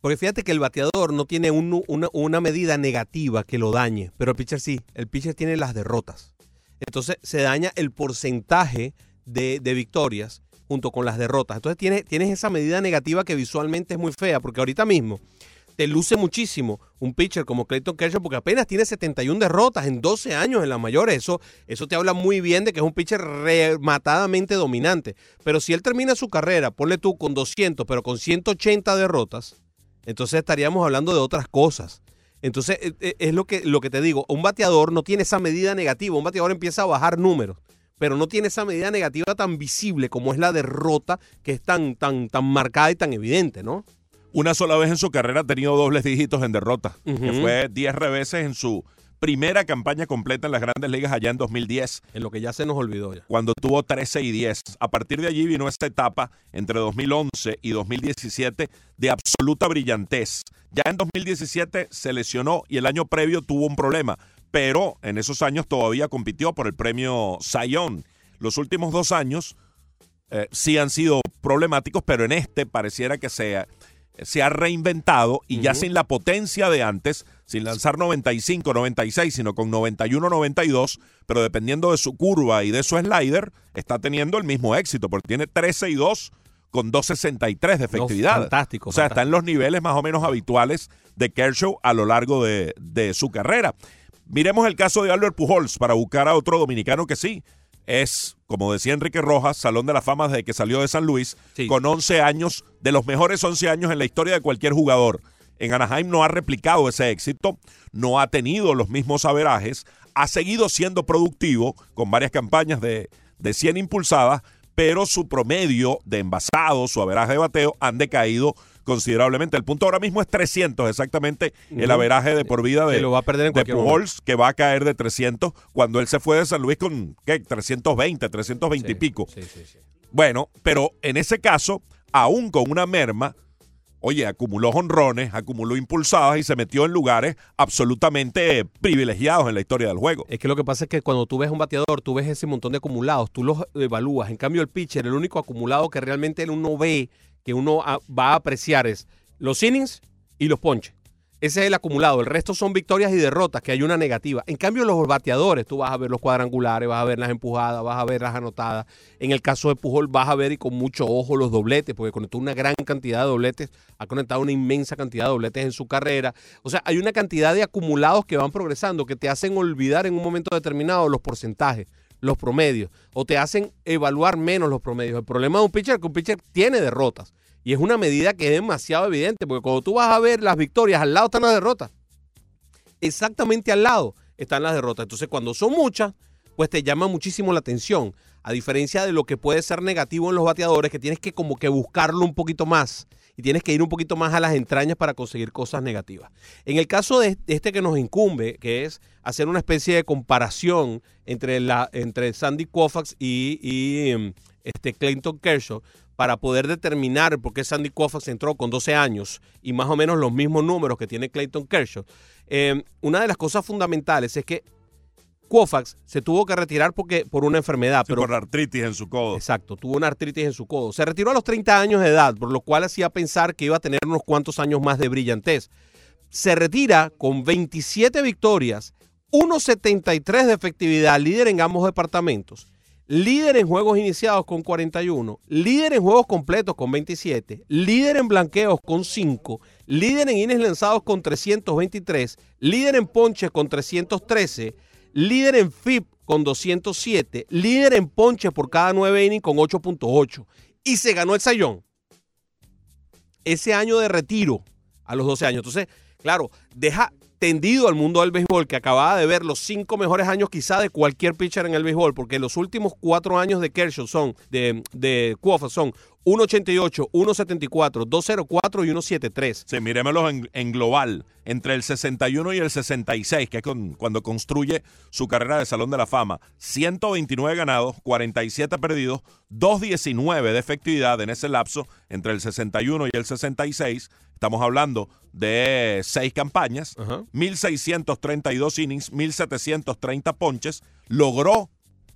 Porque fíjate que el bateador no tiene un- una, una medida negativa que lo dañe, pero el pitcher sí. El pitcher tiene las derrotas. Entonces se daña el porcentaje de, de victorias junto con las derrotas. Entonces tienes, tienes esa medida negativa que visualmente es muy fea, porque ahorita mismo te luce muchísimo un pitcher como Clayton Kershaw porque apenas tiene 71 derrotas en 12 años en las mayores. Eso, eso te habla muy bien de que es un pitcher rematadamente dominante. Pero si él termina su carrera, ponle tú con 200, pero con 180 derrotas, entonces estaríamos hablando de otras cosas. Entonces, eh, eh, es lo que, lo que te digo, un bateador no tiene esa medida negativa, un bateador empieza a bajar números, pero no tiene esa medida negativa tan visible como es la derrota, que es tan, tan, tan marcada y tan evidente, ¿no? Una sola vez en su carrera ha tenido dobles dígitos en derrota, que fue 10 reveses en su primera campaña completa en las grandes ligas allá en 2010. En lo que ya se nos olvidó ya. cuando tuvo 13 y 10. A partir de allí vino esta etapa entre 2011 y 2017 de absoluta brillantez. Ya en 2017 se lesionó y el año previo tuvo un problema, pero en esos años todavía compitió por el premio Sayón. Los últimos dos años eh, sí han sido problemáticos, pero en este pareciera que se, se ha reinventado y ya sin la potencia de antes, sin lanzar 95, 96, sino con 91, 92, pero dependiendo de su curva y de su slider, está teniendo el mismo éxito, porque tiene 13 y 2 con 263 de efectividad. fantástico, O sea, fantástico. está en los niveles más o menos habituales de Kershaw a lo largo de, de su carrera. Miremos el caso de Albert Pujols para buscar a otro dominicano que sí es, como decía Enrique Rojas, Salón de la Fama desde que salió de San Luis, Sí. con 11 años, de los mejores 11 años en la historia de cualquier jugador. En Anaheim no ha replicado ese éxito, no ha tenido los mismos averajes, ha seguido siendo productivo con varias campañas de, de 100 impulsadas, pero su promedio de envasado, su averaje de bateo, han decaído considerablemente. El punto ahora mismo es 300, exactamente el averaje de por vida de, lo va a perder en de momento. Pujols, que va a caer de 300 cuando él se fue de San Luis con ¿qué? 320, 320 y pico. sí, sí, sí. Bueno, pero en ese caso, aún con una merma, oye, acumuló honrones, acumuló impulsadas y se metió en lugares absolutamente privilegiados en la historia del juego. Es que lo que pasa es que cuando tú ves un bateador, tú ves ese montón de acumulados, tú los evalúas. En cambio, el pitcher, el único acumulado que realmente uno ve, que uno va a apreciar es los innings y los ponches. Ese es el acumulado. El resto son victorias y derrotas, que hay una negativa. En cambio, los bateadores, tú vas a ver los cuadrangulares, vas a ver las empujadas, vas a ver las anotadas. En el caso de Pujol, vas a ver y con mucho ojo los dobletes, porque conectó una gran cantidad de dobletes, ha conectado una inmensa cantidad de dobletes en su carrera. O sea, hay una cantidad de acumulados que van progresando, que te hacen olvidar en un momento determinado los porcentajes, los promedios, o te hacen evaluar menos los promedios. El problema de un pitcher es que un pitcher tiene derrotas. Y es una medida que es demasiado evidente, porque cuando tú vas a ver las victorias, al lado están las derrotas. Exactamente al lado están las derrotas. Entonces, cuando son muchas, pues te llama muchísimo la atención. A diferencia de lo que puede ser negativo en los bateadores, que tienes que como que buscarlo un poquito más. Y tienes que ir un poquito más a las entrañas para conseguir cosas negativas. En el caso de este que nos incumbe, que es hacer una especie de comparación entre, la, entre Sandy Koufax y, y, em, este Clayton Kershaw, para poder determinar por qué Sandy Koufax entró con 12 años y más o menos los mismos números que tiene Clayton Kershaw. Eh, una de las cosas fundamentales es que Koufax se tuvo que retirar porque, por una enfermedad. Sí, pero, por artritis en su codo. Exacto, tuvo una artritis en su codo. Se retiró a los 30 años de edad, por lo cual hacía pensar que iba a tener unos cuantos años más de brillantez. Se retira con 27 victorias, 1.73 de efectividad, líder en ambos departamentos, líder en juegos iniciados con 41, líder en juegos completos con 27, líder en blanqueos con 5, líder en innings lanzados con 323, líder en ponches con 313, líder en FIP con 207, líder en ponches por cada 9 innings con 8.8 y se ganó el sayón. Ese año de retiro a los 12 años. Entonces, claro, deja, tendido al mundo del béisbol, que acababa de ver los cinco mejores años quizá de cualquier pitcher en el béisbol, porque los últimos cuatro años de Kershaw son, de, de Koufax son 1.88, 1.74, 2.04 y 1.73. Sí, miremoslos en, en global, entre el 61 y el 66, que es con- cuando construye su carrera de Salón de la Fama. 129 ganados, 47 perdidos, 2.19 de efectividad en ese lapso entre el 61 y el 66. Estamos hablando de seis campañas, Ajá. 1.632 innings, 1.730 ponches. Logró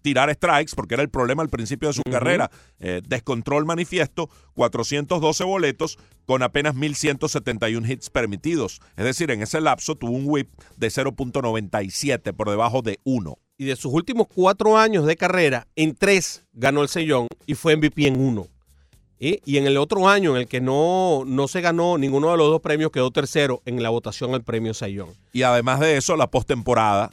tirar strikes, porque era el problema al principio de su carrera. Eh, descontrol manifiesto, 412 boletos con apenas 1.171 hits permitidos. Es decir, en ese lapso tuvo un whip de 0.97 por debajo de 1. Y de sus últimos cuatro años de carrera, en tres ganó el sellón y fue MVP en uno. ¿Eh? Y en el otro año en el que no, no se ganó ninguno de los dos premios, quedó tercero en la votación al premio Sayón. Y además de eso, la postemporada,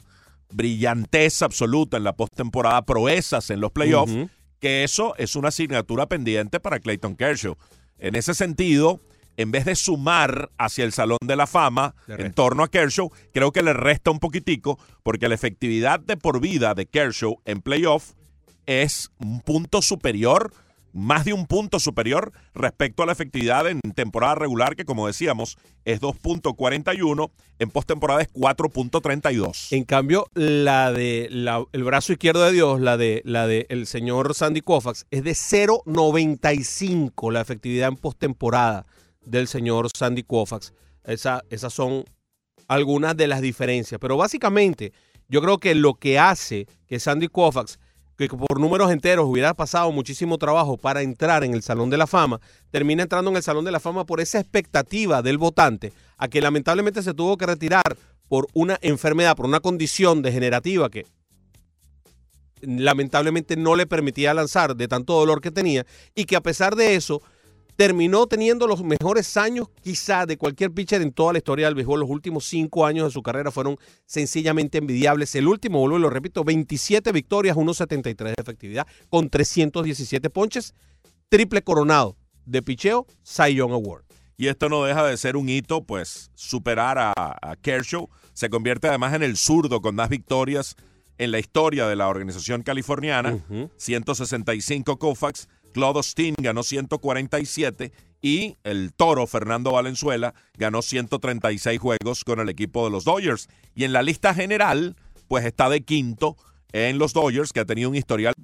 brillantez absoluta en la postemporada, proezas en los playoffs, que eso es una asignatura pendiente para Clayton Kershaw. En ese sentido, en vez de sumar hacia el Salón de la Fama en torno a Kershaw, creo que le resta un poquitico, porque la efectividad de por vida de Kershaw en playoff es un punto superior, más de un punto superior respecto a la efectividad en temporada regular, que como decíamos es 2.41, en postemporada es 4.32. En cambio, la de la- el brazo izquierdo de Dios, la de la de el señor Sandy Koufax, es de 0.95 la efectividad en postemporada del señor Sandy Koufax. Esa, esas son algunas de las diferencias. Pero básicamente, yo creo que lo que hace que Sandy Koufax, que por números enteros hubiera pasado muchísimo trabajo para entrar en el Salón de la Fama, termina entrando en el Salón de la Fama por esa expectativa del votante, a que lamentablemente se tuvo que retirar por una enfermedad, por una condición degenerativa que lamentablemente no le permitía lanzar de tanto dolor que tenía y que a pesar de eso terminó teniendo los mejores años quizá de cualquier pitcher en toda la historia del béisbol. Los últimos cinco años de su carrera fueron sencillamente envidiables. El último, vuelvo y lo repito, 27 victorias, 1.73 de efectividad con 317 ponches, triple coronado de picheo, Cy Young Award. Y esto no deja de ser un hito, pues superar a, a Kershaw. Se convierte además en el zurdo con más victorias en la historia de la organización californiana. Ujú. 165 Koufax, Claude Steen ganó 147 y el toro Fernando Valenzuela ganó 136 juegos con el equipo de los Dodgers. Y en la lista general, pues está de quinto en los Dodgers, que ha tenido un historial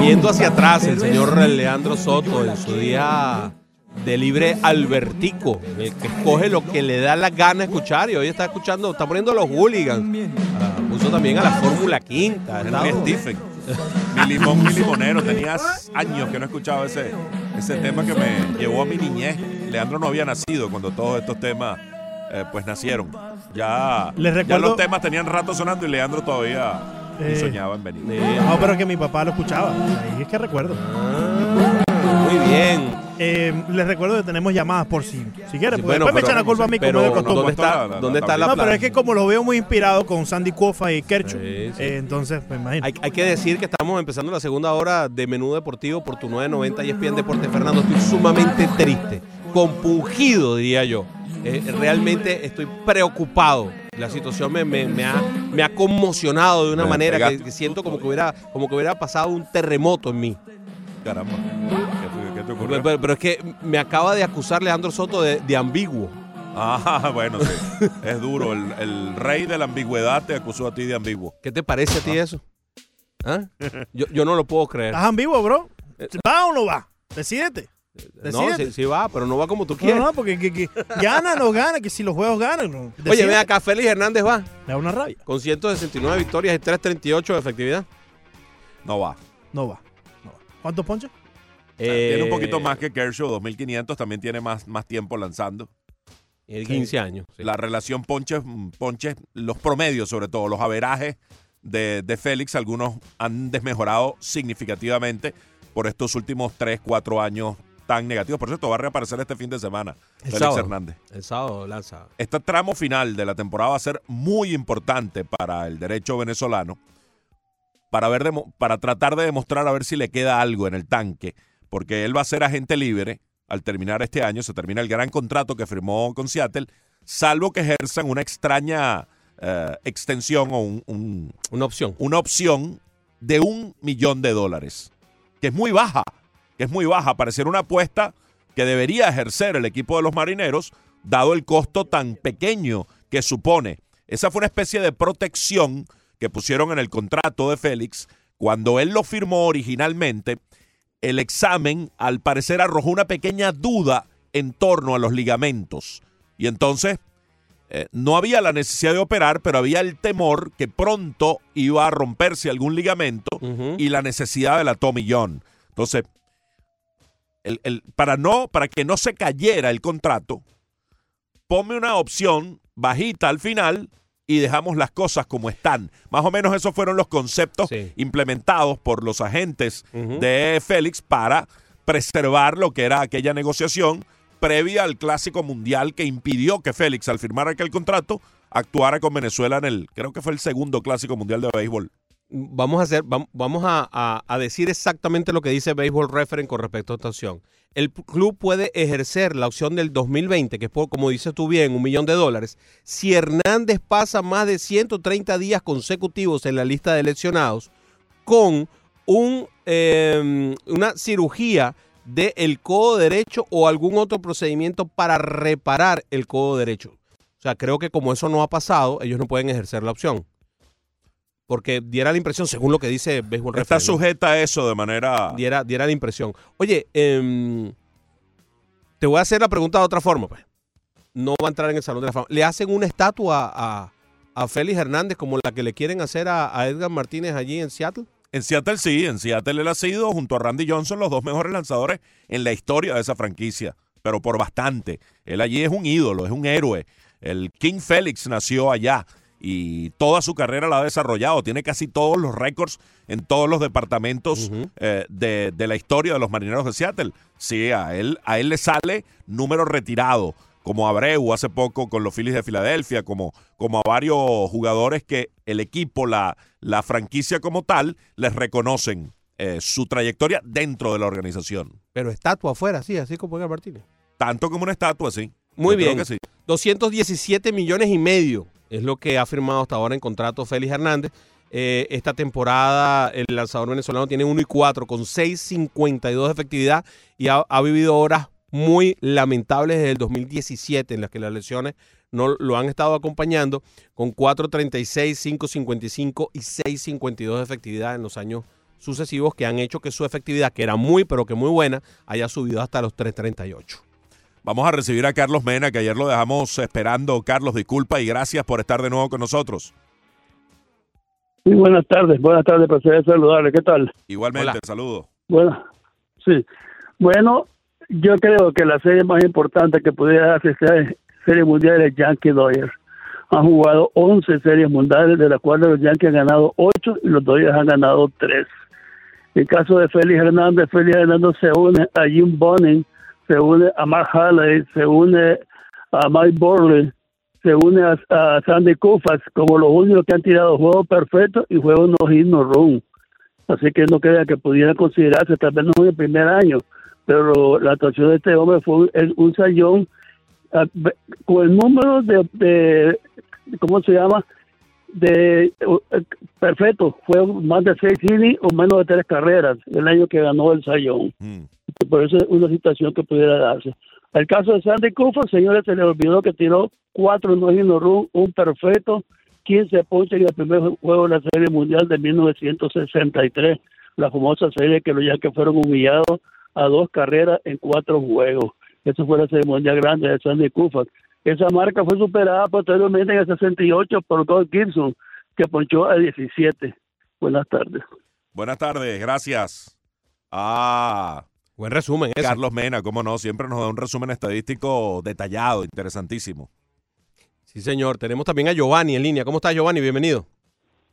Viendo hacia atrás el señor Leandro Soto en su día de libre albertico, el que escoge lo que le da la gana escuchar y hoy está escuchando, está poniendo a los hooligans, Ah, puso también a la Fórmula Quinta. Stephen. Mi limón, mi limonero. Tenías años que no escuchaba ese, ese tema que me llevó a mi niñez. Leandro no había nacido cuando todos estos temas eh, pues nacieron. Ya, Les ya los temas tenían rato sonando y Leandro todavía ni Eh, soñaba en venir. Eh, No, pero que mi papá lo escuchaba. Ahí es que recuerdo. ah, muy bien. Eh, les recuerdo que tenemos llamadas por si, si quieren. Sí, porque bueno, después me echan la culpa a mí como pero de ¿dónde costumbre. está, La- la- dónde está la No, pero es que como lo veo muy inspirado con Sandy Kofa y Kershaw, Sí, sí. eh, entonces, pues imagínate. Hay, hay que decir que estamos empezando la segunda hora de Menú Deportivo por tu 990 y ESPN Deporte Fernando. Estoy sumamente triste, compungido, diría yo. Eh, realmente estoy preocupado. La situación me, me- me ha, me ha conmocionado de una Me manera que, siento como que, hubiera, como que hubiera pasado un terremoto en mí. Caramba. ¿Qué, te ocurrió? Pero, pero- pero es que me acaba de acusar Leandro Soto de, de ambiguo. Ah, bueno, sí. Es duro. El, el rey de la ambigüedad te acusó a ti de ambiguo. ¿Qué te parece a ti eso? ¿Ah? Yo, yo no lo puedo creer. ¿Estás vivo, bro? ¿Va o no va? Decídete. No, Decídete. sí, sí va, pero no va como tú No, quieres. no, porque que, que gana no gana, que si los juegos ganan. no. Oye, ven acá, Félix Hernández va Me da una rabia. con 169 victorias y 338 de efectividad. No va. No va. No va. ¿Cuántos ponches? Tiene un Eh, poquito más que Kershaw, 2500. También tiene más, más tiempo lanzando. El 15 años. sí. La relación ponches, ponches, los promedios sobre todo, los averajes de, de Félix, algunos han desmejorado significativamente, por estos últimos 3, 4 años tan negativos. Por cierto, va a reaparecer este fin de semana El Félix sábado. Hernández. El sábado lanza. Este tramo final de la temporada va a ser muy importante para el derecho venezolano para, ver para tratar de demostrar a ver si le queda algo en el tanque, porque él va a ser agente libre al terminar este año, se termina el gran contrato que firmó con Seattle, salvo que ejerzan una extraña eh, extensión o un- un, Una opción. una opción de un millón de dólares, que es muy baja, que es muy baja, pareciera una apuesta que debería ejercer el equipo de los marineros, dado el costo tan pequeño que supone. Esa fue una especie de protección que pusieron en el contrato de Félix cuando él lo firmó originalmente. El examen, al parecer, arrojó una pequeña duda en torno a los ligamentos. Y entonces eh, no había la necesidad de operar, pero había el temor que pronto iba a romperse algún ligamento y la necesidad de la Tommy John. Entonces, el- el- para, no, para que no se cayera el contrato, ponme una opción bajita al final y dejamos las cosas como están. Más o menos esos fueron los conceptos Sí. implementados por los agentes de Félix para preservar lo que era aquella negociación previa al clásico mundial que impidió que Félix, al firmar aquel contrato, actuara con Venezuela en el, creo que fue el segundo clásico mundial de béisbol. Vamos a hacer, vam- vamos a, a- decir exactamente lo que dice Baseball Reference con respecto a esta opción. El club puede ejercer la opción del 2020, que es como dices tú bien, un millón de dólares, si Hernández pasa más de 130 días consecutivos en la lista de lesionados con un, eh, una cirugía del codo derecho o algún otro procedimiento para reparar el codo derecho. O sea, creo que como eso no ha pasado, ellos no pueden ejercer la opción. Porque diera la impresión, según lo que dice Baseball Está sujeta a eso de manera... diera, diera la impresión. Oye, em, te voy a hacer la pregunta de otra forma, pues. No va a entrar en el Salón de la Fama. ¿Le hacen una estatua a, a Félix Hernández como la que le quieren hacer a, a Edgar Martínez allí en Seattle? En Seattle sí, en Seattle él ha sido, junto a Randy Johnson, los dos mejores lanzadores en la historia de esa franquicia, pero por bastante. Él allí es un ídolo, es un héroe. El King Félix nació allá y toda su carrera la ha desarrollado. Tiene casi todos los récords en todos los departamentos eh, de, de la historia de los marineros de Seattle. Sí, a él, a él le sale número retirado, como Abreu hace poco con los Phillies de Filadelfia, como, como a varios jugadores que el equipo, la, la franquicia como tal, les reconocen eh, su trayectoria dentro de la organización. Pero estatua afuera, sí, así como Edgar Martínez. Tanto como una estatua, sí. Muy Yo creo bien. que sí. 217 millones y medio es lo que ha firmado hasta ahora en contrato Félix Hernández. Eh, esta temporada el lanzador venezolano tiene 1 y 4 con 6.52 de efectividad y ha, vivido horas muy lamentables desde el 2017 en las que las lesiones no lo han estado acompañando con 4.36, 5.55 y 6.52 de efectividad en los años sucesivos que han hecho que su efectividad, que era muy pero que muy buena, haya subido hasta los 3.38. Vamos a recibir a Carlos Mena, que ayer lo dejamos esperando. Carlos, disculpa y gracias por estar de nuevo con nosotros. Muy buenas tardes, buenas tardes, placer saludarle. ¿Qué tal? Igualmente, Hola. saludos. Bueno, sí. Bueno, yo creo que la serie más importante que pudiera darse es Serie Mundial de Yankee Dodgers. Han jugado 11 series mundiales, de las cuales los Yankees han ganado 8 y los Dodgers han ganado 3. En el caso de Félix Hernández, Félix Hernández se une a Jim Bonning, se une a Mark Halley, se une a Mike Borley, se une a, Sandy Koufax como los únicos que han tirado juegos perfectos y juegos no hit no run. Así que no crea que pudiera considerarse, tal vez no en el primer año, pero la actuación de este hombre fue un, un sayón ah, con el número de, de- ¿cómo se llama? De eh, perfecto, fue más de seis innings o menos de tres carreras el año que ganó el sayón. Mm. Por eso es una situación que pudiera darse. El caso de Sandy Koufax, señores, se le olvidó que tiró cuatro no hit no run, un perfecto, 15 ponches en el primer juego de la Serie Mundial de 1963, la famosa serie que los Yankees fueron humillados a dos carreras en cuatro juegos. Eso fue la Serie Mundial grande de Sandy Koufax. Esa marca fue superada posteriormente en el 68 por Gold Gibson, que ponchó a 17. Buenas tardes. Buenas tardes, gracias. Ah, Buen resumen, ese. Carlos Mena, cómo no, siempre nos da un resumen estadístico detallado, interesantísimo. Sí, señor. Tenemos también a Giovanni en línea. ¿Cómo estás, Giovanni? Bienvenido.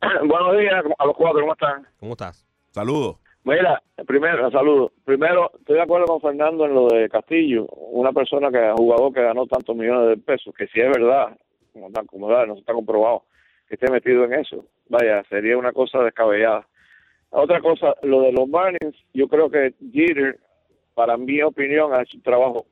Buenos días a los cuatro, ¿cómo están? ¿Cómo estás? Saludos. Mira, primero, saludo. Primero, estoy de acuerdo con Fernando en lo de Castillo, una persona que jugador que ganó tantos millones de pesos, que si es verdad, como está, como verdad, no está comprobado, que esté metido en eso. Vaya, sería una cosa descabellada. Otra cosa, lo de los Marlins, yo creo que Jeter, para mi opinión, ha hecho un trabajo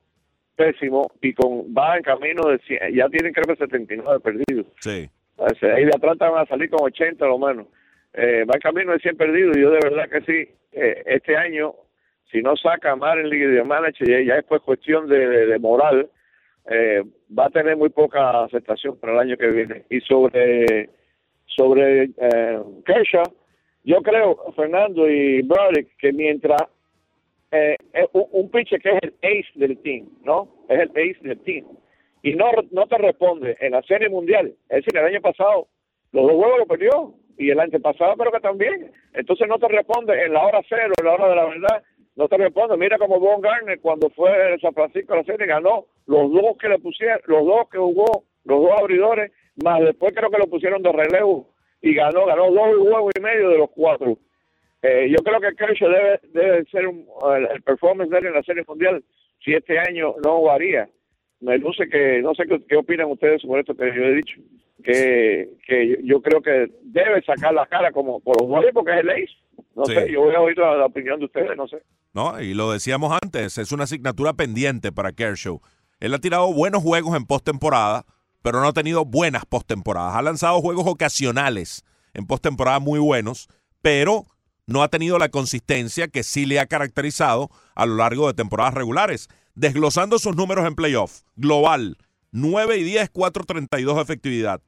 pésimo y con va en camino de 100, ya tienen creo que 79 perdidos. Sí. O sea, Ahí de atrás van a salir con 80 lo menos. Eh, va camino de 100 perdidos y yo de verdad que sí, eh, este año, si no saca Marlin League de manager, ya, es pues cuestión de, moral, eh, va a tener muy poca aceptación para el año que viene. Y sobre sobre eh, Kershaw, yo creo, Fernando y Broderick, que mientras eh, un, un pitcher que es el ace del team, ¿no? Es el ace del team. Y no, no te responde en la Serie Mundial. Es decir, el año pasado los dos juegos lo perdió y el año pasado creo que también. Entonces no te responde en la hora cero, en la hora de la verdad, no te responde. Mira como Von Garner cuando fue de San Francisco a la serie ganó los dos que le pusieron, los dos que jugó, los dos abridores, más después creo que lo pusieron de relevo y ganó, ganó dos juegos y medio de los cuatro. Eh, yo creo que Kershaw debe, debe ser un, el, el performance de él en la Serie Mundial si este año no jugaría. Me luce que, no sé qué opinan ustedes sobre esto que yo he dicho, que, que yo, creo que debe sacar la cara como por jugadores porque es el ace. No Sí. sé, yo voy a oír la, la opinión de ustedes, no sé. ¿no? Y lo decíamos antes, es una asignatura pendiente para Kershaw. Él ha tirado buenos juegos en postemporada, pero no ha tenido buenas postemporadas. Ha lanzado juegos ocasionales en postemporada muy buenos, pero no ha tenido la consistencia que sí le ha caracterizado a lo largo de temporadas regulares. Desglosando sus números en playoff, global, 9 y 10, 4.32 de efectividad.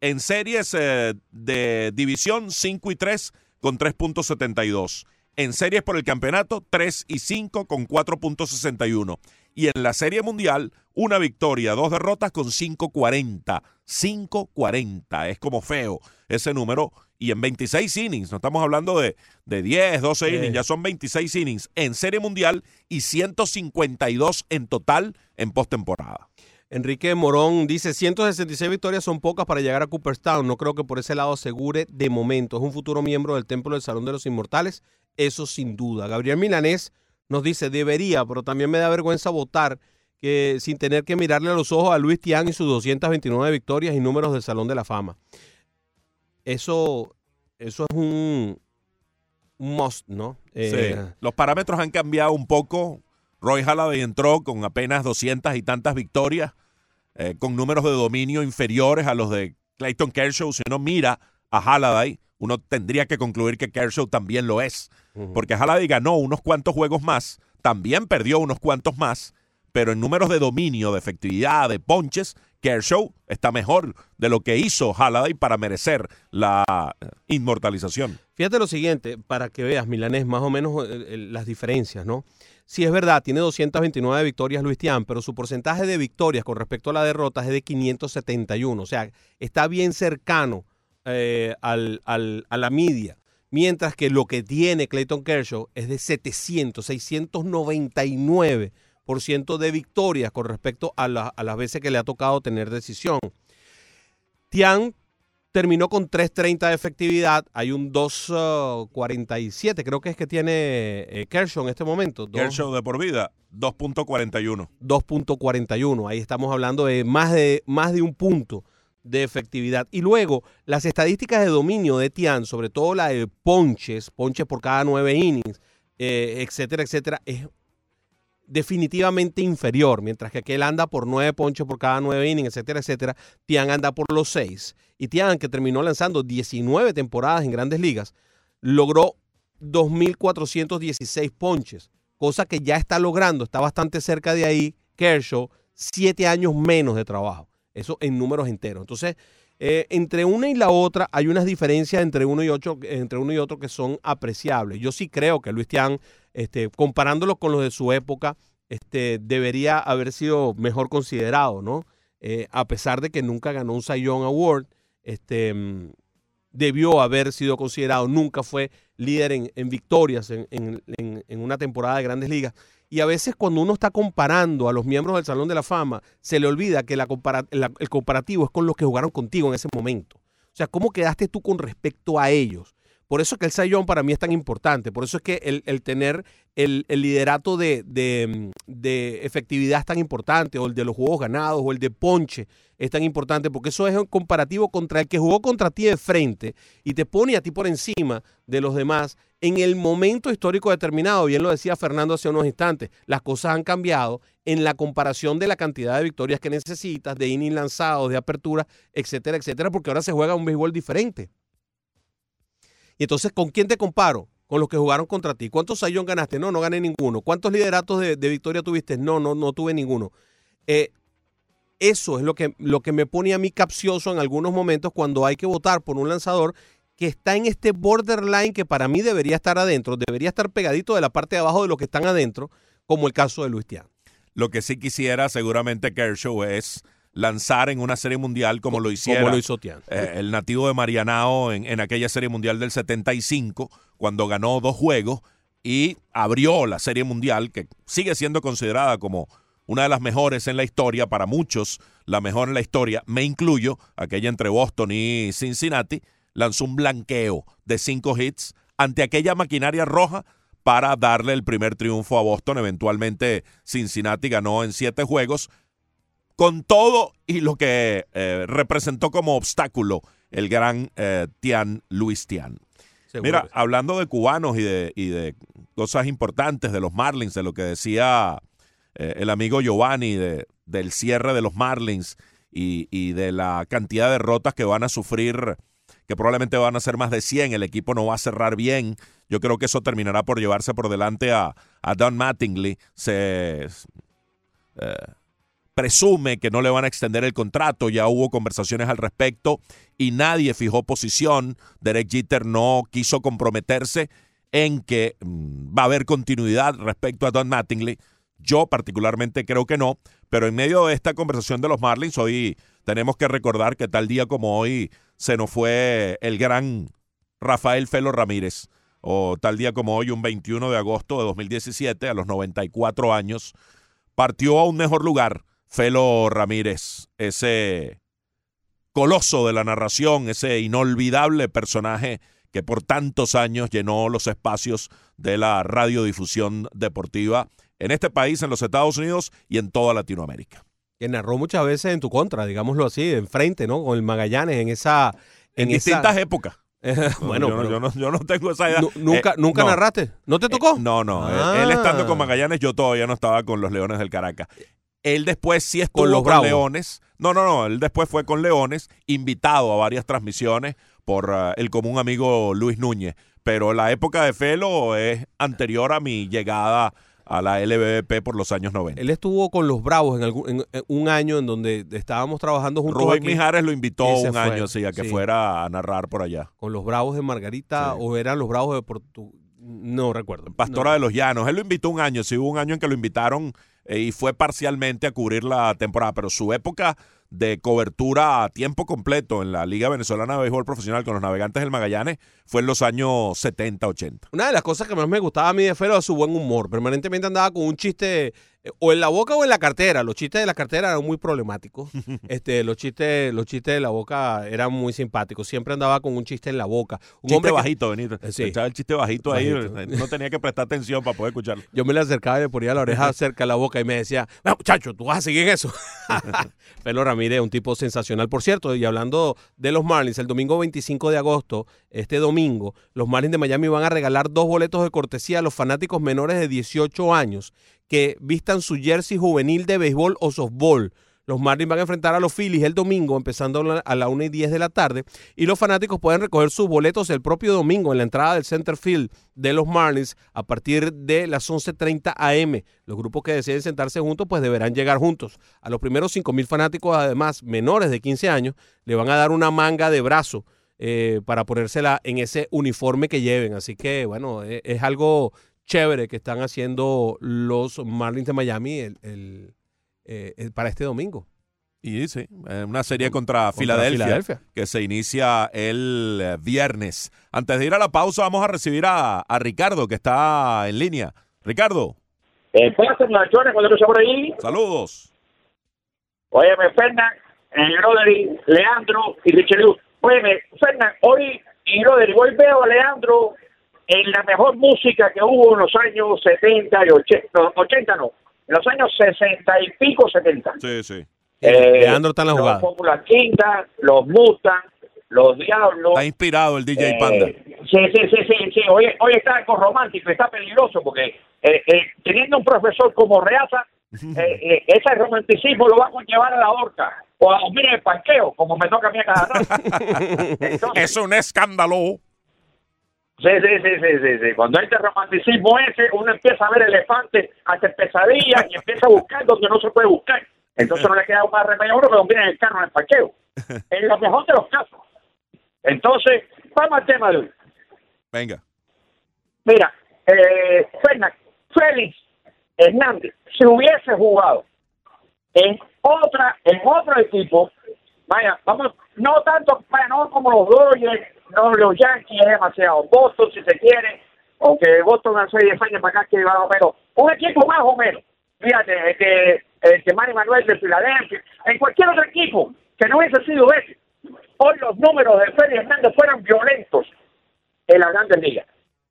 En series eh, de división, 5 y 3 con 3.72. En series por el campeonato, 3 y 5 con 4.61. Y en la serie mundial, una victoria, dos derrotas con 5.40. 5.40. Es como feo ese número. Y en 26 innings, no estamos hablando de, de 10, 12 Sí. innings, ya son 26 innings en serie mundial y 152 en total en postemporada. Enrique Morón dice, 166 victorias son pocas para llegar a Cooperstown. No creo que por ese lado asegure de momento. Es un futuro miembro del Templo del Salón de los Inmortales. Eso sin duda. Gabriel Milanés nos dice, debería, pero también me da vergüenza votar que sin tener que mirarle a los ojos a Luis Tian y sus 229 victorias y números del Salón de la Fama. Eso, eso es un, un must, ¿no? Eh, Sí. Los parámetros han cambiado un poco. Roy Halladay entró con apenas 200 y tantas victorias, eh, con números de dominio inferiores a los de Clayton Kershaw. Si uno mira a Halladay, uno tendría que concluir que Kershaw también lo es. Porque Halladay ganó unos cuantos juegos más, también perdió unos cuantos más, pero en números de dominio, de efectividad, de ponches, Kershaw está mejor de lo que hizo Halladay para merecer la inmortalización. Fíjate lo siguiente, para que veas, Milanés, más o menos eh, eh, las diferencias, ¿no? Sí, es verdad, tiene 229 victorias Luis Tian, pero su porcentaje de victorias con respecto a las derrotas es de 571. O sea, está bien cercano eh, al, al- a la media. Mientras que lo que tiene Clayton Kershaw es de 700, 699% de victorias con respecto a, la- a las veces que le ha tocado tener decisión. Tian terminó con 3.30 de efectividad. Hay un 2.47, creo que es que tiene eh, Kershaw en este momento. Kershaw de por vida, 2.41. 2.41. Ahí estamos hablando de más, de más de un punto de efectividad. Y luego, las estadísticas de dominio de Tian, sobre todo la de ponches, ponches por cada nueve innings, eh, etcétera, etcétera, es definitivamente inferior. Mientras que aquel anda por nueve ponches por cada nueve innings, etcétera, etcétera, Tian anda por los seis. Y Tian, que terminó lanzando 19 temporadas en grandes ligas, logró 2.416 ponches, cosa que ya está logrando, está bastante cerca de ahí, Kershaw, siete años menos de trabajo. Eso en números enteros. Entonces, eh, entre una y la otra hay unas diferencias entre uno y otro, entre uno y otro que son apreciables. Yo sí creo que Luis Tian, este, comparándolo con los de su época, este, debería haber sido mejor considerado, ¿no? Eh, a pesar de que nunca ganó un Cy Award, este, debió haber sido considerado, nunca fue líder en, victorias en, una temporada de grandes ligas. Y a veces cuando uno está comparando a los miembros del Salón de la Fama, se le olvida que el comparativo es con los que jugaron contigo en ese momento. O sea, ¿cómo quedaste tú con respecto a ellos? Por eso es que el Young para mí es tan importante. Por eso es que el, tener el, liderato de, de, efectividad es tan importante, o el de los juegos ganados, o el de ponche es tan importante, porque eso es un comparativo contra el que jugó contra ti de frente y te pone a ti por encima de los demás en el momento histórico determinado. Bien lo decía Fernando hace unos instantes. Las cosas han cambiado en la comparación de la cantidad de victorias que necesitas, de innings lanzados, de apertura, etcétera, etcétera, porque ahora se juega un béisbol diferente. Y entonces, ¿con quién te comparo? Con los que jugaron contra ti. ¿Cuántos Sayón ganaste? No, no gané ninguno. ¿Cuántos lideratos de, victoria tuviste? No, no, no tuve ninguno. Eh, eso es lo que, lo que me pone a mí capcioso en algunos momentos cuando hay que votar por un lanzador que está en este borderline que para mí debería estar adentro, debería estar pegadito de la parte de abajo de los que están adentro, como el caso de Luis. Lo que sí quisiera seguramente Kershaw es lanzar en una serie mundial como lo hiciera Como lo hizo Tian. eh, el nativo de Marianao en, en aquella serie mundial del 75, cuando ganó dos juegos y abrió la serie mundial, que sigue siendo considerada como una de las mejores en la historia, para muchos la mejor en la historia, me incluyo, aquella entre Boston y Cincinnati, lanzó un blanqueo de cinco hits ante aquella maquinaria roja para darle el primer triunfo a Boston. Eventualmente Cincinnati ganó en siete juegos, con todo y lo que eh, representó como obstáculo el gran eh, Tian Luis Tian. Seguro Mira, sí. hablando de cubanos y de, y de cosas importantes de los Marlins, de lo que decía eh, el amigo Giovanni, de, del cierre de los Marlins y, y de la cantidad de derrotas que van a sufrir, que probablemente van a ser más de 100, el equipo no va a cerrar bien. Yo creo que eso terminará por llevarse por delante a, a Don Mattingly. Se eh, presume que no le van a extender el contrato, ya hubo conversaciones al respecto y nadie fijó posición. Derek Jeter no quiso comprometerse en que mm, va a haber continuidad respecto a Don Mattingly. Yo particularmente creo que no, pero en medio de esta conversación de los Marlins, hoy tenemos que recordar que tal día como hoy se nos fue el gran Rafael Felo Ramírez, o tal día como hoy, un 21 de agosto de 2017, a los 94 años, partió a un mejor lugar Felo Ramírez, ese coloso de la narración, ese inolvidable personaje que por tantos años llenó los espacios de la radiodifusión deportiva en este país, en los Estados Unidos y en toda Latinoamérica. Que narró muchas veces en tu contra, digámoslo así, enfrente, ¿no? Con el Magallanes en esa. En, esa- distintas épocas. bueno, yo, pero yo no, yo no tengo esa edad. nu- nunca, Eh, nunca no. narraste. ¿No te tocó? Eh, no, no. Ah. Él, él estando con Magallanes, yo todavía no estaba con los Leones del Caracas. Él después sí estuvo Con los. Leones. No, no, no. Él después fue con Leones, invitado a varias transmisiones por ah, el común amigo Luis Núñez. Pero la época de Felo es anterior a mi llegada a la LBP por los años 90. Él estuvo con los Bravos en, algún- en- en un año en donde estábamos trabajando juntos Rubén aquí, Mijares lo invitó un fue, año sí, a que sí. fuera a narrar por allá. con los Bravos de Margarita Sí. o eran los Bravos de Portu... No recuerdo. Pastora No. de los Llanos. Él lo invitó un año, sí hubo un año en que lo invitaron y fue parcialmente a cubrir la temporada, pero su época de cobertura a tiempo completo en la Liga Venezolana de Béisbol Profesional con los Navegantes del Magallanes fue en los años 70, 80. Una de las cosas que más me gustaba a mí de Felo era su buen humor. Permanentemente andaba con un chiste o en la boca o en la cartera. Los chistes de la cartera eran muy problemáticos. este, los chistes, los chistes de la boca eran muy simpáticos. Siempre andaba con un chiste en la boca. Un Chiste hombre que- bajito, Benito. Eh, sí. Echaba el chiste bajito, ahí, Bajito. eh, no tenía que prestar atención para poder escucharlo. Yo me le acercaba y le ponía la oreja cerca de la boca y me decía, "Ah, muchacho, tú vas a seguir eso. Felo Ramírez, un tipo sensacional. Por cierto, y hablando de los Marlins, el domingo 25 de agosto, este domingo, los Marlins de Miami van a regalar dos boletos de cortesía a los fanáticos menores de 18 años que vistan su jersey juvenil de béisbol o softball. Los Marlins van a enfrentar a los Phillies el domingo, empezando a la- a la 1 y 10 de la tarde. Y los fanáticos pueden recoger sus boletos el propio domingo en la entrada del center field de los Marlins a partir de las 11.30 am. Los grupos que deseen sentarse juntos pues deberán llegar juntos. A los primeros 5.000 fanáticos, además menores de 15 años, le van a dar una manga de brazo eh, para ponérsela en ese uniforme que lleven. Así que bueno, eh, es algo chévere que están haciendo los Marlins de Miami el- el- eh, el- para este domingo. Y sí, eh, una serie contra, Contra Filadelfia, Filadelfia. que se inicia el eh, viernes. Antes de ir a la pausa, vamos a recibir a, a Ricardo, que está en línea. Ricardo, Eh, cuando por ahí. saludos. Óyeme, Fernan, eh, Rodri, Leandro y Richelieu. Óyeme, Fernan, hoy y lo derivó y veo a Leandro en la mejor música que hubo en los años 70 y 80, no, 80 no, en los años 60 y pico, 70. Sí, sí. Eh, Leandro está en la los jugada. Popular Quinta, los Mustang, los Diablos. Está inspirado el DJ Eh, Panda. Sí, sí, sí, sí, sí. Hoy, hoy está con romántico, está peligroso porque eh, eh, teniendo un profesor como Reaza, eh, eh, ese romanticismo lo va a conllevar a la horca o a dormir en el parqueo, como me toca a mí a cada rato. Entonces, Es un escándalo. Sí, sí, sí, sí, sí, sí. Cuando hay este romanticismo ese, uno empieza a ver elefantes, hace pesadillas y empieza a buscar donde no se puede buscar. Entonces no le queda más remedio a uno que dormir en el carro en el parqueo. En lo mejor de los casos. Entonces, vamos al tema de hoy. Venga. Mira, eh, Félix Hernández, si hubiese jugado en otra, en otro equipo, vaya, vamos, no tanto, vaya, no como los Dodgers, no los Yankees, es demasiado. Boston, si se quiere, aunque Boston hace 10 años para acá que va, pero un equipo más o menos. Fíjate, el que Manny Manuel de Filadelfia, en cualquier otro equipo que no hubiese sido ese, hoy los números de Félix Hernández fueran violentos en las grandes ligas.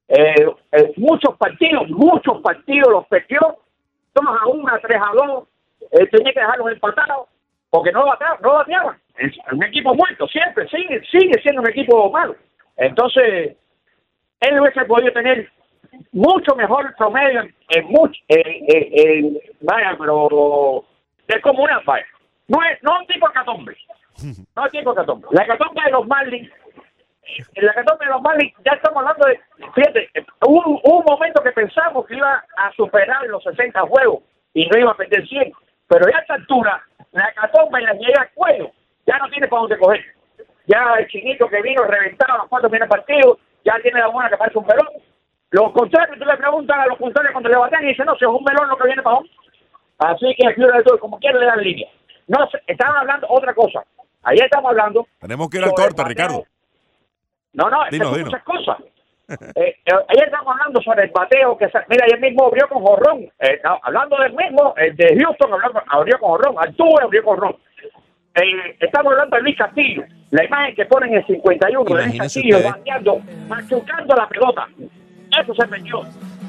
Eh, eh, muchos partidos, muchos partidos los perdió, 2 a 1, 3 a 2, eh, tenía que dejarlos empatados, porque no bateaban, no bateaban. Un equipo muerto, siempre, sigue, sigue siendo un equipo malo. Entonces, él hubiese podido tener mucho mejor promedio en, mucho, en- en- en- vaya, pero es como una vaya. No es, no es un tipo de catombe, no es tipo de. La catombe de los Marlins en la catombe de los Marlins ya estamos hablando de, fíjate, hubo, un- un momento que pensamos que iba a superar los 60 juegos y no iba a perder 100, pero ya a esta altura, la catombe la llega al cuello, ya no tiene para dónde coger. Ya el chinito que vino reventado a los cuatro primeros partidos, ya tiene la buena que parece un melón. Los contrarios, tú le preguntas a los contrarios cuando le batean y dicen, no, si es un melón lo que viene para abajo. Así que aquí de todo, como quiera le dan línea. No, estaban hablando otra cosa. Ayer estamos hablando Tenemos que ir al corte, Ricardo. No, no, Dino, dino. muchas cosas. Eh, eh, ayer estamos hablando sobre el bateo que mira ayer mismo abrió con jorrón. Eh, no, hablando del mismo el de Houston hablando, abrió con jorrón Altuve abrió con jorrón. Eh, estamos hablando de Luis Castillo la imagen que ponen en el 51 de Luis Castillo bateando machucando la pelota. Eso se perdió.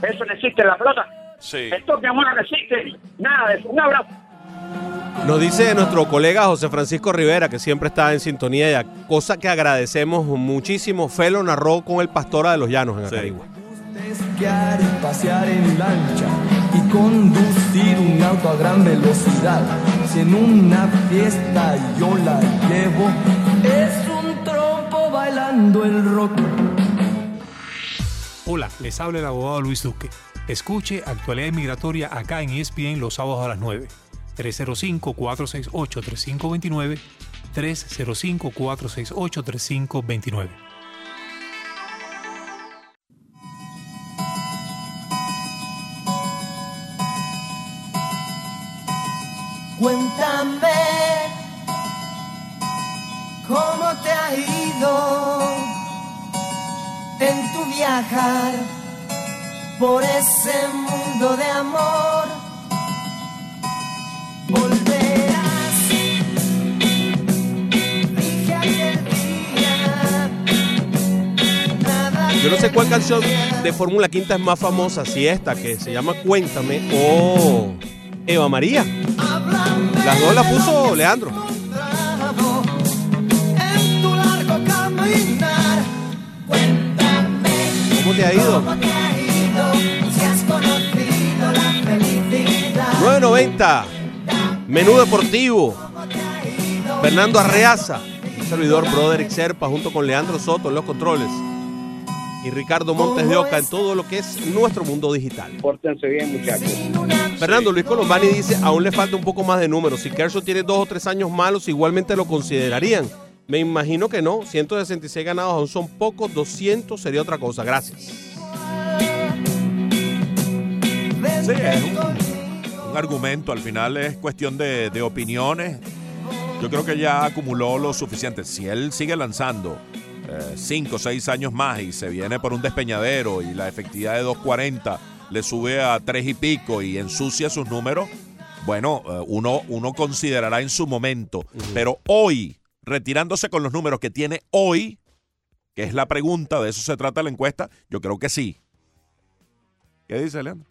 Eso no existe en la pelota. Sí. esto que bueno no existe. Nada de eso. Un abrazo Nos dice nuestro colega José Francisco Rivera, que siempre está en sintonía, y a- cosa que agradecemos muchísimo. Felo narró con el Pastora de los Llanos en. Acarigua. Y pasear en lancha y conducir un auto a gran velocidad. Si en una fiesta yo la llevo, es un trompo bailando el rock. Hola, les habla el abogado Luis Duque. Escuche Actualidad Inmigratoria acá en ESPN los sábados a las 9. 305-468-3529. 305-468-3529. Cuéntame cómo te ha ido en tu viajar por ese mundo de amor. Yo no sé cuál canción de Fórmula Quinta es más famosa, si esta que se llama Cuéntame o Eva María. Las dos las puso Leandro. ¿Cómo te ha ido? cómo te ha ido, si has conocido la felicidad. 990, Menú Deportivo, Fernando Arreaza, un servidor Broderick Serpa junto con Leandro Soto en los controles y Ricardo Montes de Oca en todo lo que es nuestro mundo digital. Pórtense bien, muchachos. Fernando Luis Colombani dice, aún le falta un poco más de números. Si Kershaw tiene dos o tres años malos, igualmente lo considerarían. Me imagino que no. 166 ganados aún son pocos, 200 sería otra cosa. Gracias. Sí, es un, un argumento. Al final es cuestión de, de opiniones. Yo creo que ya acumuló lo suficiente. Si él sigue lanzando 5 o 6 años más y se viene por un despeñadero y la efectividad de 2.40 le sube a 3 y pico y ensucia sus números, bueno, eh, uno, uno considerará en su momento. Pero hoy, retirándose con los números que tiene hoy, que es la pregunta, de eso se trata la encuesta, yo creo que sí. ¿Qué dice Leandro?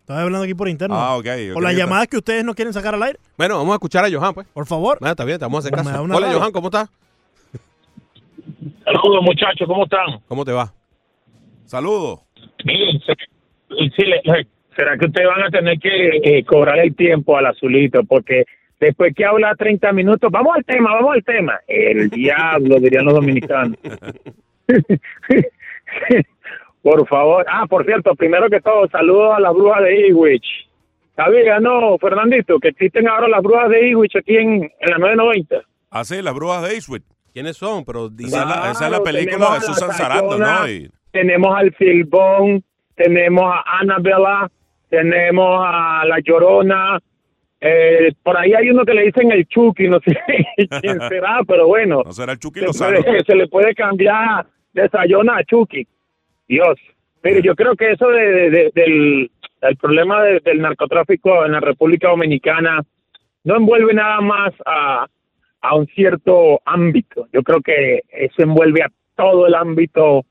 Estaba hablando aquí por interno. Ah, ok. O las llamadas que ustedes no quieren sacar al aire. Bueno, vamos a escuchar a Johan, pues. Por favor. Bueno, está bien, te vamos a hacer da caso. Hola. Johan, ¿cómo estás? Saludos muchachos, ¿cómo están? ¿Cómo te va? Saludos. Miren, sí, ¿será que ustedes van a tener que eh, cobrar el tiempo al azulito? Porque después que habla 30 minutos, vamos al tema, vamos al tema. El diablo, dirían los dominicanos. por favor. Ah, por cierto, primero que todo, saludos a las brujas de Ewich. ¿Sabía, no, Fernandito, que existen ahora las brujas de Ewich aquí en, en la 990? Ah, sí, las brujas de Eastwood. ¿Quiénes son? Pero Esa es la, esa es la película de Susan Sarandon, ¿no? Y- tenemos al Filbón, tenemos a Annabella, tenemos a La Llorona, eh, por ahí hay uno que le dicen el Chucky, no sé quién será, pero bueno, no será el Chucky se, Lozano. puede- se le puede cambiar de Sayona a Chucky. Dios. Pero yo creo que eso de, de- de- del, del problema de- del narcotráfico en la República Dominicana no envuelve nada más a, a un cierto ámbito. Yo creo que eso envuelve a todo el ámbito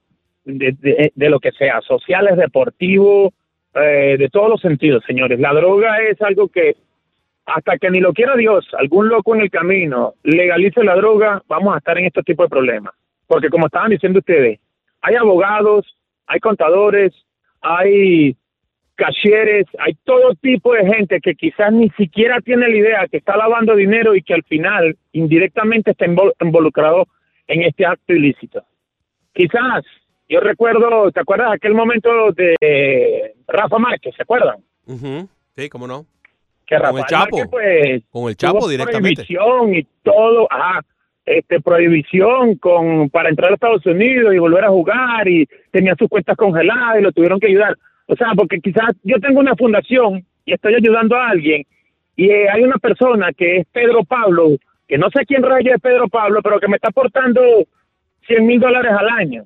de, de- lo que sea, sociales, deportivo, eh, de todos los sentidos, señores. La droga es algo que hasta que ni lo quiera Dios, algún loco en el camino legalice la droga, vamos a estar en este tipo de problemas. Porque como estaban diciendo ustedes, hay abogados, hay contadores, hay cashieres, hay todo tipo de gente que quizás ni siquiera tiene la idea que está lavando dinero y que al final indirectamente está invol- involucrado en este acto ilícito. Quizás, yo recuerdo, ¿te acuerdas aquel momento de Rafa Márquez? ¿Se acuerdan? Ujú. Sí, ¿cómo no? que Con el Chapo. Márquez, pues, Con el Chapo directamente. prohibición y todo, ajá, este prohibición con para entrar a Estados Unidos y volver a jugar y tenía sus cuentas congeladas y lo tuvieron que ayudar. O sea, porque quizás yo tengo una fundación y estoy ayudando a alguien y eh, hay una persona que es Pedro Pablo, que no sé quién rayo es Pedro Pablo, pero que me está aportando 100 mil dólares al año.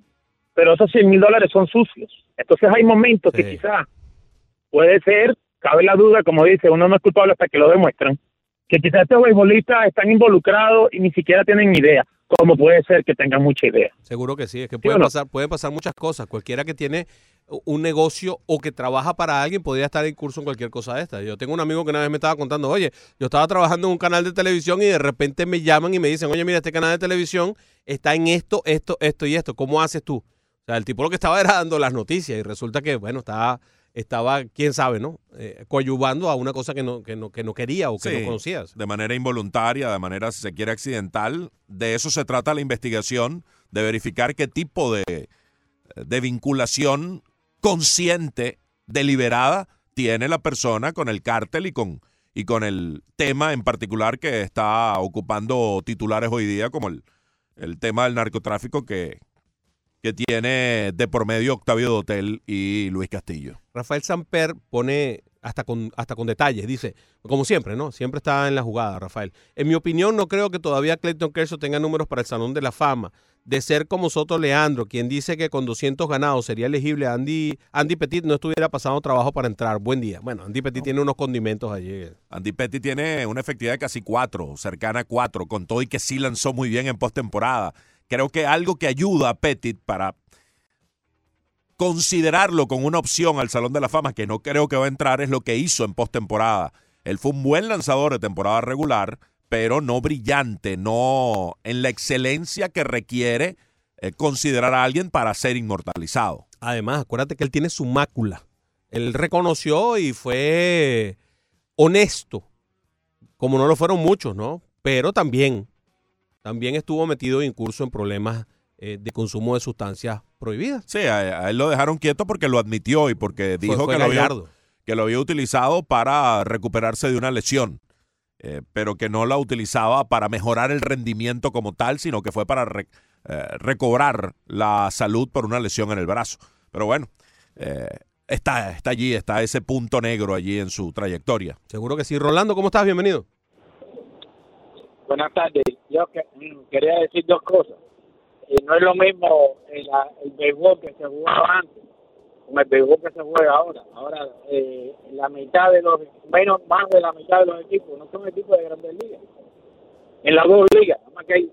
Pero esos 100 mil dólares son sucios. Entonces hay momentos que quizás puede ser, cabe la duda, como dice, uno no es culpable hasta que lo demuestran, que quizás estos beisbolistas están involucrados y ni siquiera tienen idea, como puede ser que tengan mucha idea. Seguro que sí, es que ¿Sí puede no? pasar, puede pasar muchas cosas. Cualquiera que tiene un negocio o que trabaja para alguien podría estar en curso en cualquier cosa de esta. Yo tengo un amigo que una vez me estaba contando, oye, yo estaba trabajando en un canal de televisión y de repente me llaman y me dicen, oye, mira, este canal de televisión está en esto, esto, esto y esto. ¿Cómo haces tú? O sea, el tipo lo que estaba era dando las noticias y resulta que, bueno, estaba, estaba quién sabe, ¿no? Eh, a una cosa que no, que no, que no quería o que Sí, no conocías. De manera involuntaria, de manera, si se quiere, accidental. De eso se trata la investigación, de verificar qué tipo de, de vinculación consciente, deliberada, tiene la persona con el cártel y con, y con el tema en particular que está ocupando titulares hoy día, como el, el tema del narcotráfico que, que tiene de por medio Octavio Dotel y Luis Castillo. Rafael Samper pone hasta con, hasta con detalles, dice, como siempre, ¿no? Siempre está en la jugada, Rafael. En mi opinión, no creo que todavía Clayton Kershaw tenga números para el Salón de la Fama. De ser como Soto Leandro, quien dice que con 200 ganados sería elegible, Andy, Andy Petit no estuviera pasando trabajo para entrar. Buen día. Bueno, Andy Petit tiene unos condimentos allí. Andy Petty tiene una efectividad de casi cuatro, cercana a cuatro, con todo y que sí lanzó muy bien en postemporada. Creo que algo que ayuda a Pettit para considerarlo con una opción al Salón de la Fama, que no creo que va a entrar, es lo que hizo en postemporada. Él fue un buen lanzador de temporada regular, pero no brillante, no en la excelencia que requiere eh, considerar a alguien para ser inmortalizado. Además, acuérdate que él tiene su mácula. Él reconoció y fue honesto, como no lo fueron muchos, ¿no? Pero también, también estuvo metido en curso en problemas eh, de consumo de sustancias prohibidas. Sí, a, a él lo dejaron quieto porque lo admitió y porque dijo fue que, lo había, que lo había utilizado para recuperarse de una lesión, eh, pero que no la utilizaba para mejorar el rendimiento como tal, sino que fue para re- eh, recobrar la salud por una lesión en el brazo. Pero bueno, eh, está, está allí, está ese punto negro allí en su trayectoria. Seguro que sí. Rolando, ¿cómo estás? Bienvenido. Buenas tardes. Yo que- mm, quería decir dos cosas. Eh, no es lo mismo el, el béisbol que se jugaba antes con el béisbol que se juega ahora. Ahora, eh, la mitad de los, menos más de la mitad de los equipos no son equipos de grandes ligas. En las dos ligas, más que hay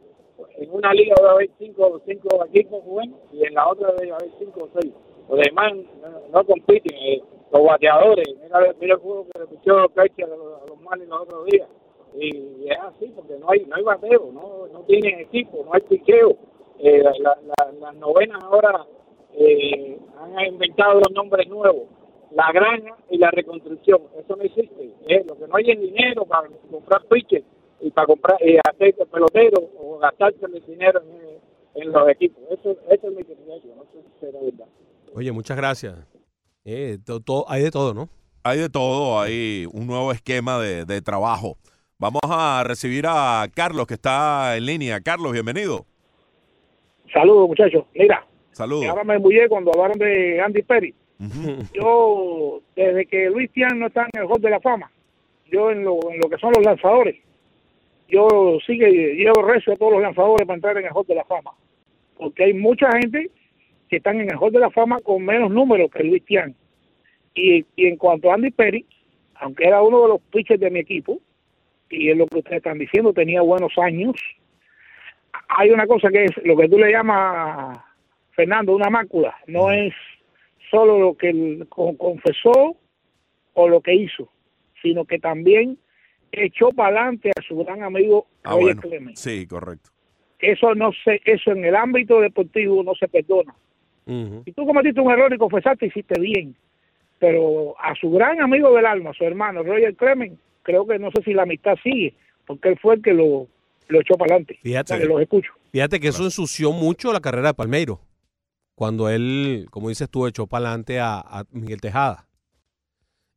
en una liga debe haber cinco, cinco equipos jóvenes y en la otra debe haber cinco o seis. Los demás no, no compiten. eh, los bateadores, mira, mira el juego que le pichó Kershaw a los, los Marlins los otros días. Y es así, porque no hay no hay bateo, no, no tienen equipo, no hay picheo. Eh, la- la- la- las novenas ahora eh, han inventado los nombres nuevos. La granja y la reconstrucción, eso no existe. Eh, lo que no hay es dinero para comprar pitchers y para comprar eh, hacer pelotero o gastarse el dinero en, en los equipos. Eso, eso es mi criterio, no sé si será verdad. Oye, muchas gracias. Eh, to- to- hay de todo, ¿no? Hay de todo, hay un nuevo esquema de, de trabajo. Vamos a recibir a Carlos que está en línea. Carlos, bienvenido. Saludos, muchachos. Mira, Saludos. ahora me embullé cuando hablaron de Andy Perry. Yo, desde que Luis Tian no está en el Hall de la Fama, yo en lo, en lo que son los lanzadores, yo sigue, llevo rezo a todos los lanzadores para entrar en el Hall de la Fama. Porque hay mucha gente que están en el Hall de la Fama con menos números que Luis Tian. Y, y en cuanto a Andy Perry, aunque era uno de los pitchers de mi equipo, y es lo que ustedes están diciendo, tenía buenos años, hay una cosa que es lo que tú le llamas, Fernando, una mácula. No es solo lo que él co- confesó o lo que hizo, sino que también echó para adelante a su gran amigo Ah, Roger bueno. Sí, correcto. Eso no se, eso en el ámbito deportivo no se perdona. Si tú cometiste un error y confesaste, hiciste bien. Pero a su gran amigo del alma, su hermano Roger Clemens, creo que no sé si la amistad sigue, porque él fue el que lo, lo echó para adelante. Fíjate. Dale, los escucho. Fíjate que eso ensució mucho la carrera de Palmeiro. Cuando él, como dices tú, echó para adelante a, a Miguel Tejada.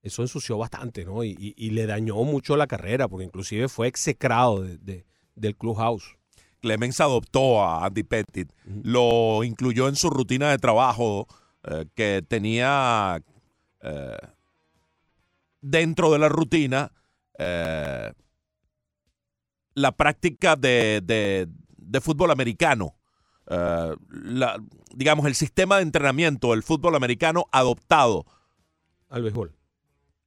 Eso ensució bastante, ¿no? Y, y- y le dañó mucho la carrera, porque inclusive fue execrado de- de- del clubhouse. Clemens adoptó a Andy Pettit, lo incluyó en su rutina de trabajo eh, que tenía eh, dentro de la rutina eh, la práctica de, de- de fútbol americano. Eh, la- digamos, el sistema de entrenamiento del fútbol americano adoptado al béisbol.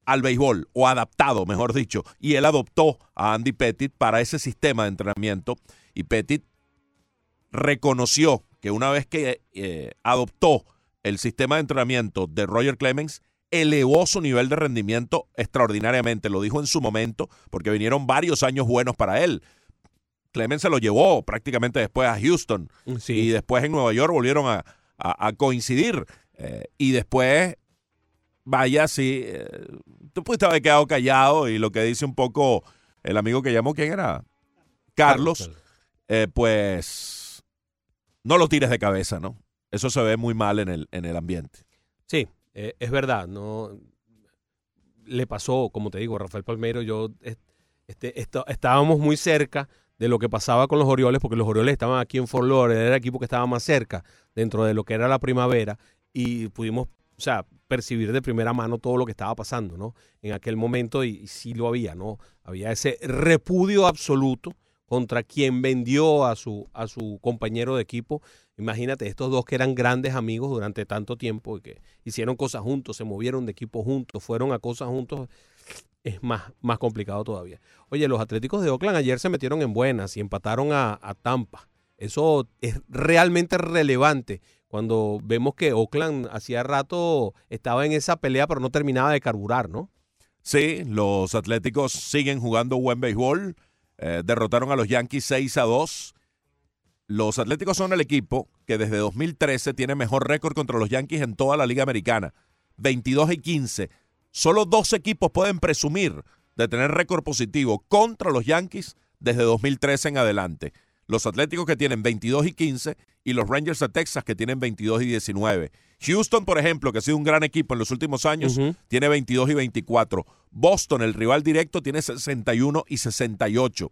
Al béisbol, o adaptado, mejor dicho. Y él adoptó a Andy Pettit para ese sistema de entrenamiento. Y Pettit reconoció que una vez que eh, adoptó el sistema de entrenamiento de Roger Clemens, elevó su nivel de rendimiento extraordinariamente. Lo dijo en su momento, porque vinieron varios años buenos para él. Clemens se lo llevó prácticamente después a Houston. Y después en Nueva York volvieron a, a- a coincidir. Eh, y después, vaya, sí, eh, tú pudiste haber quedado callado y lo que dice un poco el amigo que llamó, ¿quién era? Carlos, eh, pues no lo tires de cabeza, ¿no? Eso se ve muy mal en el, en el ambiente. Sí, eh, es verdad. No le pasó, como te digo, Rafael Palmeiro, yo este, estábamos muy cerca de lo que pasaba con los Orioles, porque los Orioles estaban aquí en Fort era el equipo que estaba más cerca dentro de lo que era la primavera, y pudimos, o sea, percibir de primera mano todo lo que estaba pasando, ¿no? En aquel momento, y, y sí lo había, ¿no? Había ese repudio absoluto contra quien vendió a su, a su compañero de equipo. Imagínate, estos dos que eran grandes amigos durante tanto tiempo y que hicieron cosas juntos, se movieron de equipo juntos, fueron a cosas juntos, es más, más complicado todavía. Oye, los Atléticos de Oakland ayer se metieron en buenas y empataron a, a Tampa. Eso es realmente relevante cuando vemos que Oakland hacía rato estaba en esa pelea, pero no terminaba de carburar, ¿no? Sí, los Atléticos siguen jugando buen béisbol. Eh, derrotaron a los Yankees 6 a 2. Los Atléticos son el equipo que desde 2013 tiene mejor récord contra los Yankees en toda la Liga Americana. 22 y 15. Solo dos equipos pueden presumir de tener récord positivo contra los Yankees desde 2013 en adelante. Los Atléticos que tienen 22 y 15 y los Rangers de Texas que tienen 22 y 19. Houston, por ejemplo, que ha sido un gran equipo en los últimos años, tiene 22 y 24. Boston, el rival directo, tiene 61 y 68.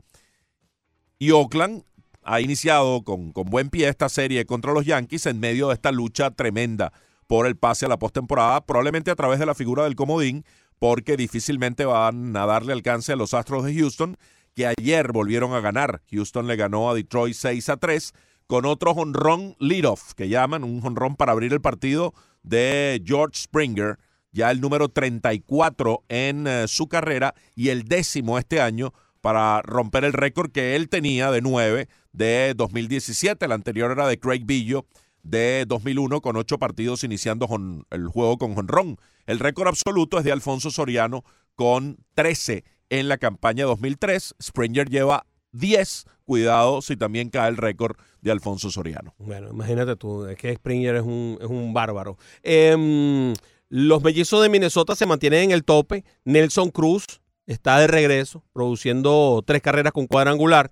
Y Oakland ha iniciado con, con buen pie esta serie contra los Yankees en medio de esta lucha tremenda por el pase a la postemporada, probablemente a través de la figura del comodín, porque difícilmente van a darle alcance a los Astros de Houston, que ayer volvieron a ganar. Houston le ganó a Detroit 6 a 3 con otro jonrón leadoff, que llaman un jonrón para abrir el partido de George Springer, ya el número 34 en eh, su carrera y el décimo este año para romper el récord que él tenía de 9 de 2017. El anterior era de Craig Billo de 2001 con ocho partidos iniciando jon- el juego con jonrón. El récord absoluto es de Alfonso Soriano con 13 en la campaña 2003. Springer lleva 10. Cuidado si también cae el récord de Alfonso Soriano. Bueno, imagínate tú, es que Springer es un, es un bárbaro. Em, los mellizos de Minnesota se mantienen en el tope. Nelson Cruz está de regreso, produciendo tres carreras con cuadrangular.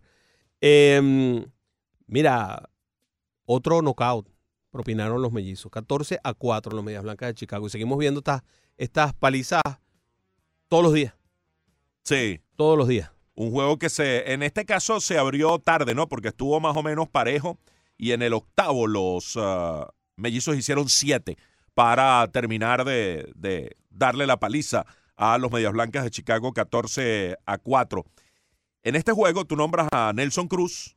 Em, mira, otro knockout propinaron los mellizos. 14 a 4 los Medias Blancas de Chicago. Y seguimos viendo estas, estas palizas todos los días. Sí. Todos los días. Un juego que se, en este caso se abrió tarde, ¿no? Porque estuvo más o menos parejo y en el octavo los ah, mellizos hicieron siete para terminar de, de darle la paliza a los Medias Blancas de Chicago 14 a 4. En este juego tú nombras a Nelson Cruz,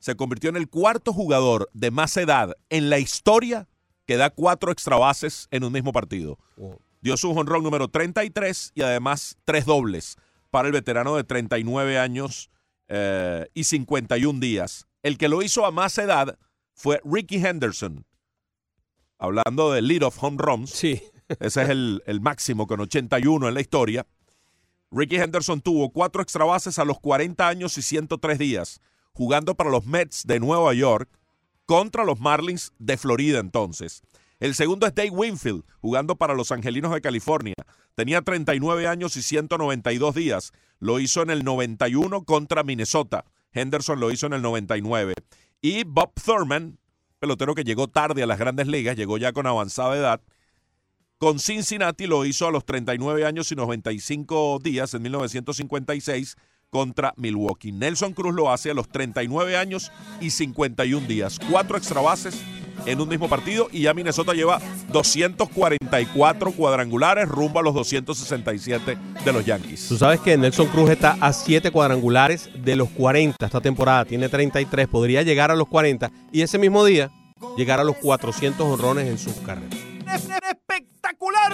se convirtió en el cuarto jugador de más edad en la historia que da cuatro extra bases en un mismo partido. Dio su honrón número 33 y además tres dobles para el veterano de 39 años eh, y 51 días. El que lo hizo a más edad fue Ricky Henderson. Hablando de lead of home runs. Sí. Ese es el, el máximo con 81 en la historia. Ricky Henderson tuvo cuatro extra bases a los 40 años y 103 días, jugando para los Mets de Nueva York contra los Marlins de Florida entonces. El segundo es Dave Winfield, jugando para los Angelinos de California. Tenía 39 años y 192 días. Lo hizo en el 91 contra Minnesota. Henderson lo hizo en el 99. Y Bob Thurman, pelotero que llegó tarde a las grandes ligas, llegó ya con avanzada edad. Con Cincinnati lo hizo a los 39 años y 95 días en 1956 contra Milwaukee. Nelson Cruz lo hace a los 39 años y 51 días. Cuatro extra bases en un mismo partido y ya Minnesota lleva 244 cuadrangulares rumbo a los 267 de los Yankees. Tú sabes que Nelson Cruz está a 7 cuadrangulares de los 40 esta temporada. Tiene 33, podría llegar a los 40 y ese mismo día llegar a los 400 honrones en su carrera. Espectacular.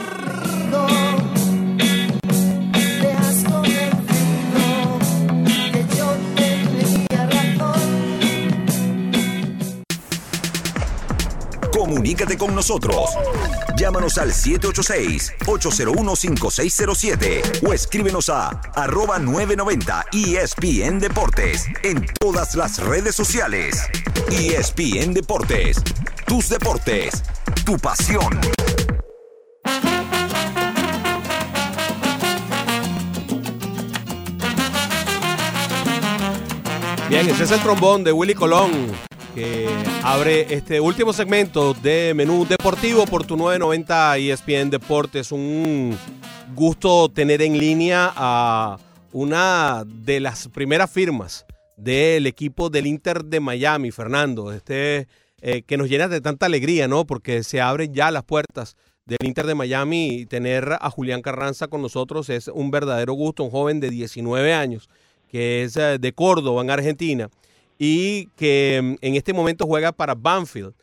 Comunícate con nosotros. Llámanos al 786-801-5607 o escríbenos a arroba 990 ESPN Deportes en todas las redes sociales. ESPN Deportes, tus deportes, tu pasión. Bien, ese es el trombón de Willy Colón que abre este último segmento de Menú Deportivo por tu 990 ESPN Deportes. Un gusto tener en línea a una de las primeras firmas del equipo del Inter de Miami, Fernando. Este eh, que nos llena de tanta alegría, ¿no? Porque se abren ya las puertas del Inter de Miami y tener a Julián Carranza con nosotros es un verdadero gusto, un joven de 19 años que es eh, de Córdoba, en Argentina, y que mm, en este momento juega para Banfield.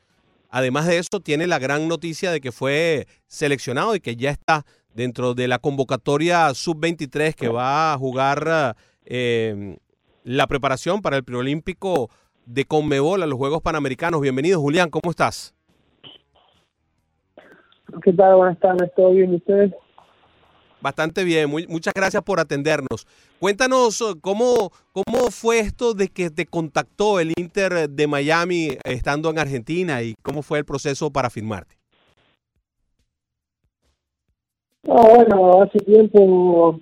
Además de eso, tiene la gran noticia de que fue seleccionado y que ya está dentro de la convocatoria sub-23 que va a jugar eh, la preparación para el preolímpico de Conmebol a los Juegos Panamericanos. Bienvenido, Julián, ¿cómo estás? ¿Qué tal? Buenas tardes, ¿todo bien y ustedes? Bastante bien, muy- muchas gracias por atendernos. Cuéntanos eh, cómo, cómo fue esto de que te contactó el Inter de Miami eh, estando en Argentina y cómo fue el proceso para firmarte. Ah, bueno, hace tiempo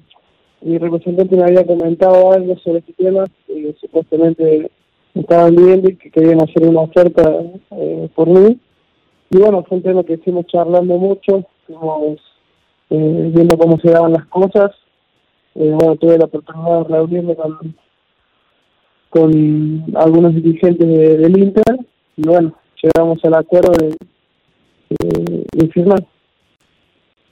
mi representante me había comentado algo sobre este tema, y supuestamente me estaban viendo y que querían hacer una oferta eh, por mí. Y bueno, fue un que estuvimos charlando mucho, estuvimos eh, viendo cómo se daban las cosas. Eh, tuve la oportunidad de reunirme con, algunos dirigentes de- del Inter y bueno, llegamos al acuerdo de, de- de firmar.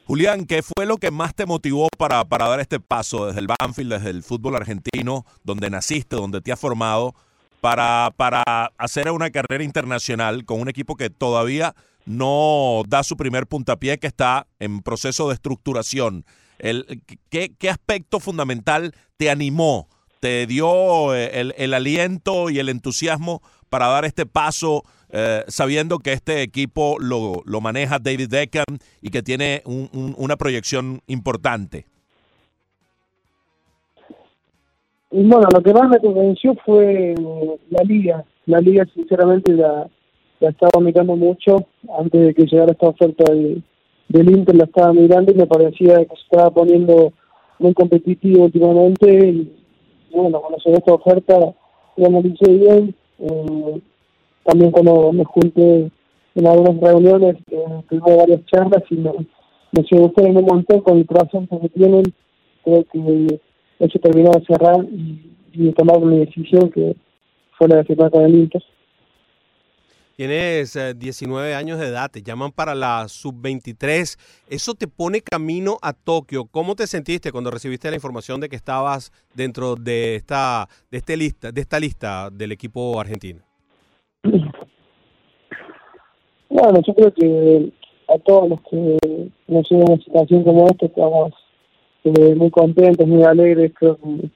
Julián, ¿qué fue lo que más te motivó para, para dar este paso desde el Banfield, desde el fútbol argentino, donde naciste, donde te has formado, para, para hacer una carrera internacional con un equipo que todavía no da su primer puntapié, que está en proceso de estructuración? El, ¿qué, ¿Qué aspecto fundamental te animó te dio eh, el, el aliento y el entusiasmo para dar este paso eh, sabiendo que este equipo lo, lo maneja David Beckham y que tiene un- un- una proyección importante? Bueno, lo que más me convenció fue la liga. La liga, sinceramente, la, la estaba mirando mucho. Antes de que llegara esta oferta de- del Inter, la estaba mirando y me parecía que se estaba poniendo muy competitivo últimamente. Y bueno, cuando llegó esta oferta, la analicé bien. Eh, también cuando me junté en algunas reuniones, eh, tuvimos varias charlas y me, me sedujeron un montón con el proceso que tienen. Creo que eso terminó de cerrar y, y tomar mi decisión que fue la de firmar con el Inter. Tienes eh, 19 años de edad, te llaman para la sub-23. Eso te pone camino a Tokio. ¿Cómo te sentiste cuando recibiste la información de que estabas dentro de esta, de este lista, de esta lista del equipo argentino? Bueno, yo creo que a todos los que nos llegan a una situación como esta estamos eh, muy contentos, muy alegres, creo que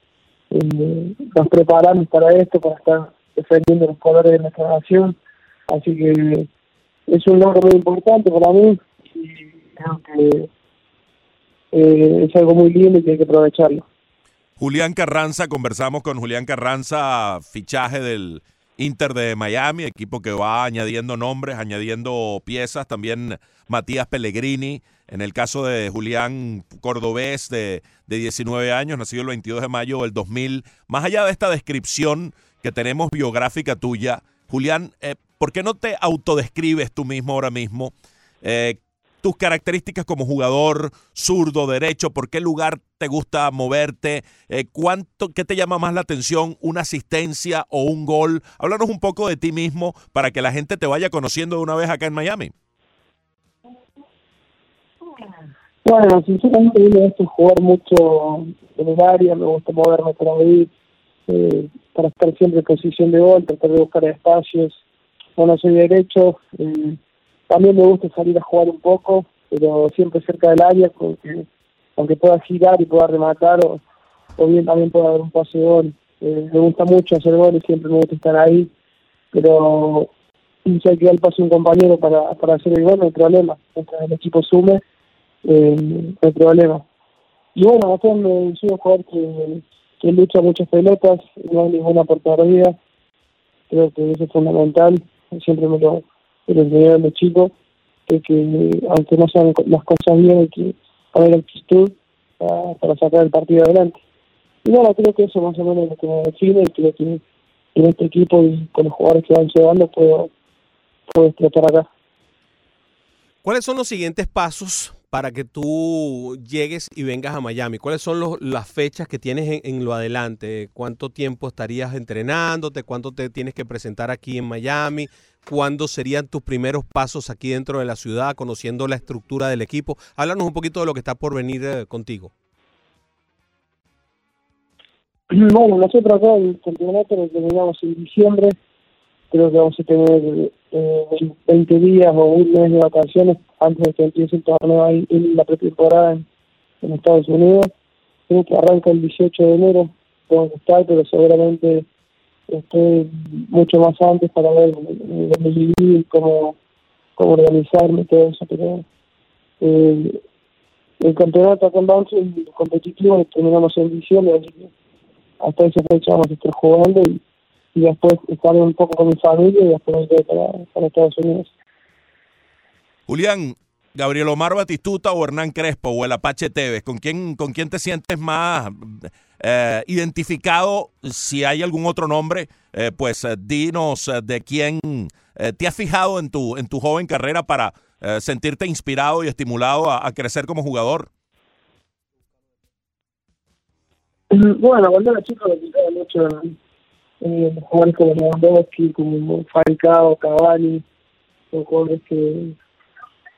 eh, nos preparamos para esto, para estar defendiendo los colores de nuestra nación, así que es un logro muy importante para mí y creo que eh, es algo muy lindo y que hay que aprovecharlo. Julián Carranza, conversamos con Julián Carranza, fichaje del Inter de Miami, equipo que va añadiendo nombres, añadiendo piezas, también Matías Pellegrini, en el caso de Julián Cordobés, de, de 19 años, nacido el 22 de mayo del 2000. Más allá de esta descripción que tenemos biográfica tuya, Julián, eh, ¿por qué no te autodescribes tú mismo ahora mismo? Eh, tus características como jugador zurdo, derecho, por qué lugar te gusta moverte, eh, cuánto, qué te llama más la atención, una asistencia o un gol. Háblanos un poco de ti mismo para que la gente te vaya conociendo de una vez acá en Miami. Bueno, sinceramente mí me gusta jugar mucho en el área, me gusta moverme por ahí, eh, para estar siempre en posición de gol, tratar de buscar espacios. Soy derecho, eh, también me gusta salir a jugar un poco, pero siempre cerca del área, porque aunque pueda girar y pueda rematar, o, bien también pueda dar un pase gol. Eh, me gusta mucho hacer goles, siempre me gusta estar ahí, pero si hay que dar el pase a un compañero para, para hacer el gol, no hay problema. Mientras el equipo sume, eh, no hay problema. Y bueno, acá me soy un jugador que, que lucha muchas pelotas, no hay ninguna por perdida. Creo que eso es fundamental. Siempre me lo, me lo enseñaron de chico, que, que aunque no sean las cosas bien, hay que poner actitud para, para sacar el partido adelante. Y bueno, creo que eso más o menos lo que me define y creo que en este equipo y con los jugadores que van llevando puedo, puedo explotar acá. ¿Cuáles son los siguientes pasos para que tú llegues y vengas a Miami? ¿Cuáles son los- las fechas que tienes en, lo adelante? ¿Cuánto tiempo estarías entrenándote? ¿Cuánto te tienes que presentar aquí en Miami? ¿Cuándo serían tus primeros pasos aquí dentro de la ciudad, conociendo la estructura del equipo? Háblanos un poquito de lo que está por venir eh, contigo. Bueno, nosotros acá el en diciembre. Creo que vamos a tener eh, 20 días o un mes de vacaciones antes de que empiece el torneo ahí en la pretemporada en, en Estados Unidos. Creo que arranca el 18 de enero. Tengo pero seguramente esté mucho más antes para ver eh, dónde vivir, cómo, cómo organizarme todo eso. Pero eh, el campeonato acá en es competitivo, terminamos en diciembre, así que hasta esa fecha vamos a estar jugando y, y después estar un poco con mi familia y después voy para, para Estados Unidos. Julián, Gabriel Omar Batistuta o Hernán Crespo o el Apache Tevez, ¿con quién, con quién te sientes más eh, identificado? Si hay algún otro nombre, eh, pues eh, dinos eh, de quién eh, te has fijado en tu, en tu joven carrera para sentirte inspirado y estimulado a, a crecer como jugador. Bueno, cuando era chico me mucho en jugadores como Lewandowski, como Falcao, Cavani, son jugadores que,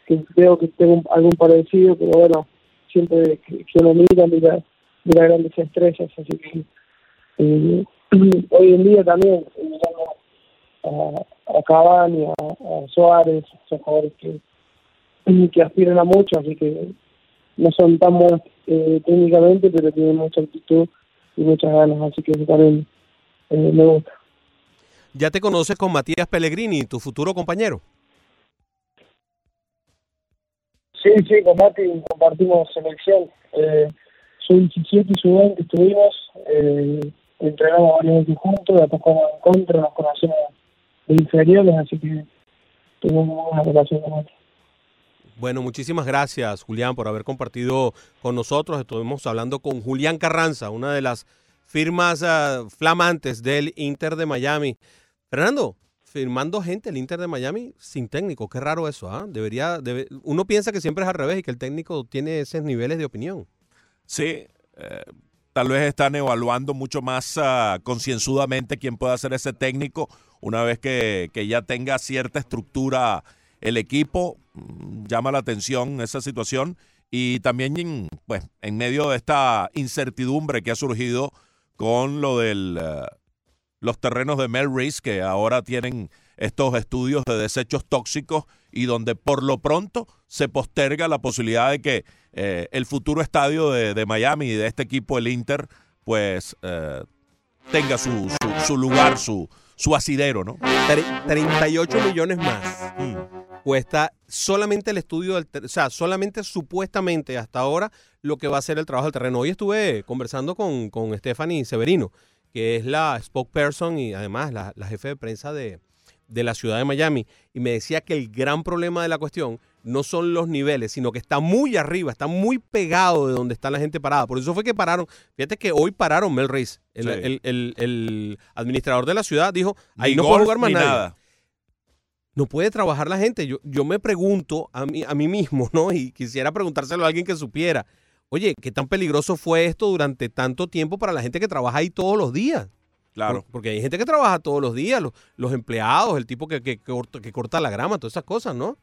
que veo que tengo algún parecido, pero bueno, siempre que, que uno mira, mira, grandes estrellas, así que eh, hoy en día también eh, a, a Cavani, a, a Suárez, son jugadores que, que aspiran a mucho, así que no son tan buenos eh, técnicamente, pero tienen mucha actitud y muchas ganas, así que eso también eh, me gusta. ¿Ya te conoces con Matías Pellegrini, tu futuro compañero? Sí, sí, con Mati compartimos selección. Eh, soy 17 y su 20 estuvimos, eh, entrenamos varios veces juntos, después jugamos en contra, nos conocemos de inferiores, así que tenemos una buena relación con Mati. Bueno, muchísimas gracias, Julián, por haber compartido con nosotros. Estuvimos hablando con Julián Carranza, una de las firmas ah, flamantes del Inter de Miami. Fernando, firmando gente el Inter de Miami sin técnico. Qué raro eso, ¿ah? Debería, debe- uno piensa que siempre es al revés y que el técnico tiene esos niveles de opinión. Sí, eh, tal vez están evaluando mucho más ah, concienzudamente quién puede ser ese técnico una vez que, que ya tenga cierta estructura el equipo. Mm, Llama la atención esa situación y también pues en medio de esta incertidumbre que ha surgido con lo del eh, los terrenos de Melrose que ahora tienen estos estudios de desechos tóxicos y donde por lo pronto se posterga la posibilidad de que eh, el futuro estadio de, de Miami y de este equipo, el Inter, pues eh, tenga su, su, su lugar, su, su asidero, ¿no? Tre- 38 millones más. Cuesta solamente el estudio, del o sea, solamente supuestamente hasta ahora lo que va a ser el trabajo del terreno. Hoy estuve conversando con, con Stephanie Severino, que es la spokesperson y además la, la jefe de prensa de, de la ciudad de Miami, y me decía que el gran problema de la cuestión no son los niveles, sino que está muy arriba, está muy pegado de donde está la gente parada. Por eso fue que pararon. Fíjate que hoy pararon Mel Reis, el, Sí. el- el- el administrador de la ciudad, dijo, ahí Ni no puede jugar más nadie nada. no puede trabajar la gente. Yo, yo me pregunto a mí, a mí mismo, ¿no? Y quisiera preguntárselo a alguien que supiera. Oye, ¿qué tan peligroso fue esto durante tanto tiempo para la gente que trabaja ahí todos los días? Claro. Por- porque hay gente que trabaja todos los días, los, los empleados, el tipo que, que, corta, que corta la grama, todas esas cosas, ¿no?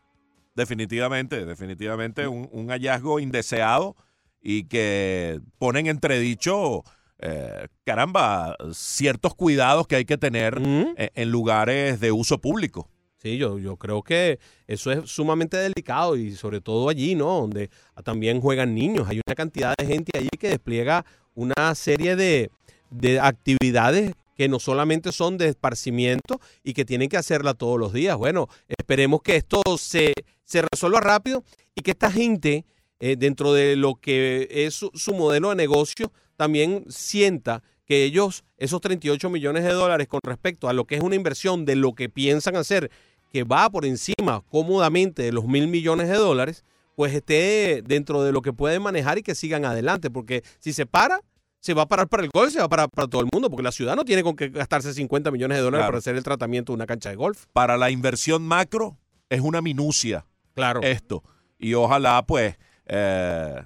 Definitivamente, definitivamente un, un hallazgo indeseado y que pone en entredicho, eh, caramba, ciertos cuidados que hay que tener eh, en lugares de uso público. Sí, yo, yo creo que eso es sumamente delicado y sobre todo allí, ¿no? Donde también juegan niños. Hay una cantidad de gente allí que despliega una serie de, de actividades que no solamente son de esparcimiento y que tienen que hacerla todos los días. Bueno, esperemos que esto se, se resuelva rápido y que esta gente, eh, dentro de lo que es su, su modelo de negocio, también sienta que ellos, esos 38 millones de dólares con respecto a lo que es una inversión de lo que piensan hacer, que va por encima cómodamente de los mil millones de dólares, pues esté dentro de lo que pueden manejar y que sigan adelante, porque si se para, se va a parar para el golf, se va a parar para todo el mundo, porque la ciudad no tiene con qué gastarse 50 millones de dólares Claro. para hacer el tratamiento de una cancha de golf. Para la inversión macro es una minucia. Claro. Esto. Y ojalá, pues, eh,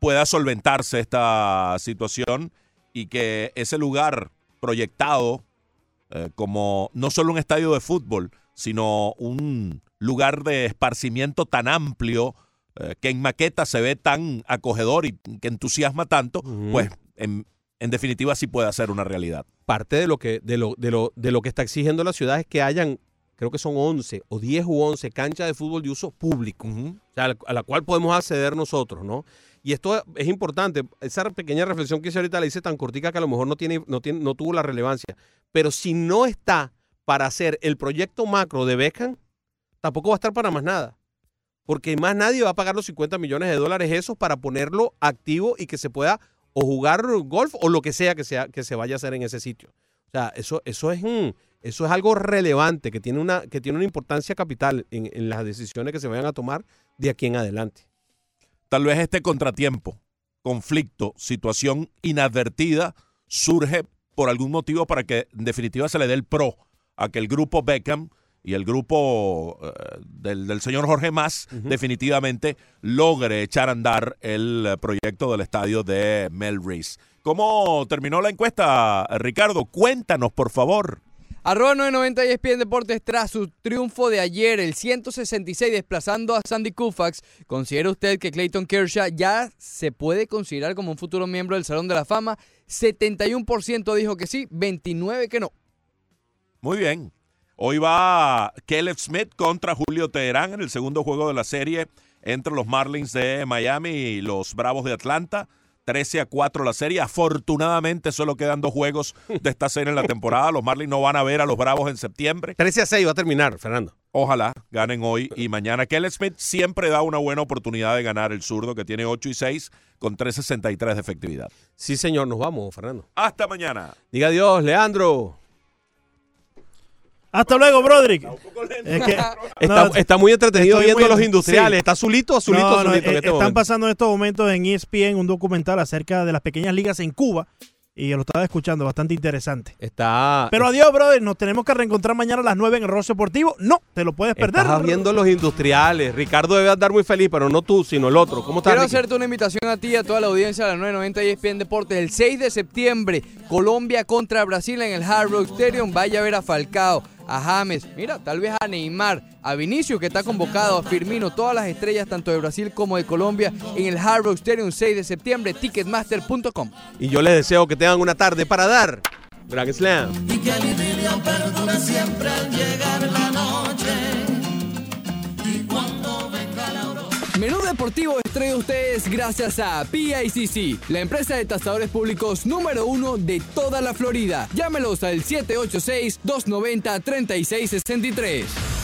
pueda solventarse esta situación y que ese lugar proyectado eh, como no solo un estadio de fútbol, sino un lugar de esparcimiento tan amplio eh, que en maqueta se ve tan acogedor y que entusiasma tanto, pues en, en definitiva sí puede ser una realidad. Parte de lo que de lo, de lo de lo que está exigiendo la ciudad es que hayan creo que son 11 o 10 u 11 canchas de fútbol de uso público, o sea, a la cual podemos acceder nosotros, ¿no? Y esto es importante, esa pequeña reflexión que hice ahorita la hice tan cortica que a lo mejor no tiene no tiene no tuvo la relevancia, pero si no está para hacer el proyecto macro de Beckham, tampoco va a estar para más nada. Porque más nadie va a pagar los 50 millones de dólares esos para ponerlo activo y que se pueda o jugar golf o lo que sea que, sea, que se vaya a hacer en ese sitio. O sea, eso, eso, es, eso es algo relevante que tiene una, que tiene una importancia capital en, en las decisiones que se vayan a tomar de aquí en adelante. Tal vez este contratiempo, conflicto, situación inadvertida surge por algún motivo para que en definitiva se le dé el pro a que el grupo Beckham y el grupo eh, del, del señor Jorge Más definitivamente logre echar a andar el eh, proyecto del estadio de Melrose. ¿Cómo terminó la encuesta, Ricardo? Cuéntanos, por favor. Arroba 990 ESPN Deportes tras su triunfo de ayer, el 166 desplazando a Sandy Koufax. ¿Considera usted que Clayton Kershaw ya se puede considerar como un futuro miembro del Salón de la Fama? 71% dijo que sí, 29% que no. Muy bien. Hoy va Caleb Smith contra Julio Teherán en el segundo juego de la serie entre los Marlins de Miami y los Bravos de Atlanta. 13 a 4 la serie. Afortunadamente solo quedan dos juegos de esta serie en la temporada. Los Marlins no van a ver a los Bravos en septiembre. 13 a 6 va a terminar, Fernando. Ojalá ganen hoy y mañana. Kelly Smith siempre da una buena oportunidad de ganar el zurdo que tiene 8 y 6 con 3.63 de efectividad. Sí, señor, nos vamos, Fernando. Hasta mañana. Diga adiós, Leandro. Hasta luego, Broderick. Es que- Está, no, está muy entretenido viendo muy- los industriales. sí. Está azulito, azulito, No, no, azulito en eh, este están momento. pasando en estos momentos en ESPN un documental acerca de las pequeñas ligas en Cuba y lo estaba escuchando, bastante interesante. Está. Pero adiós, brother, nos tenemos que reencontrar mañana a las 9 en el Rostro Deportivo. No, te lo puedes perder. Estás viendo los industriales. Ricardo debe andar muy feliz, pero no tú, sino el otro. ¿Cómo estás, Quiero Ricky? hacerte una invitación a ti y a toda la audiencia de la 990 y ESPN Deportes. El 6 de septiembre, Colombia contra Brasil en el Hard Rock Stadium. Vaya a ver a Falcao, a James, mira, tal vez a Neymar, a Vinicius que está convocado, a Firmino, todas las estrellas tanto de Brasil como de Colombia en el Hard Rock Stadium 6 de septiembre, ticketmaster.com. Y yo les deseo que tengan una tarde para dar. Grand Slam. Y que el idilio perdure siempre al llegar la noche. Menú Deportivo es a ustedes gracias a PICC, la empresa de tasadores públicos número uno de toda la Florida. Llámelos al 786-290-3663.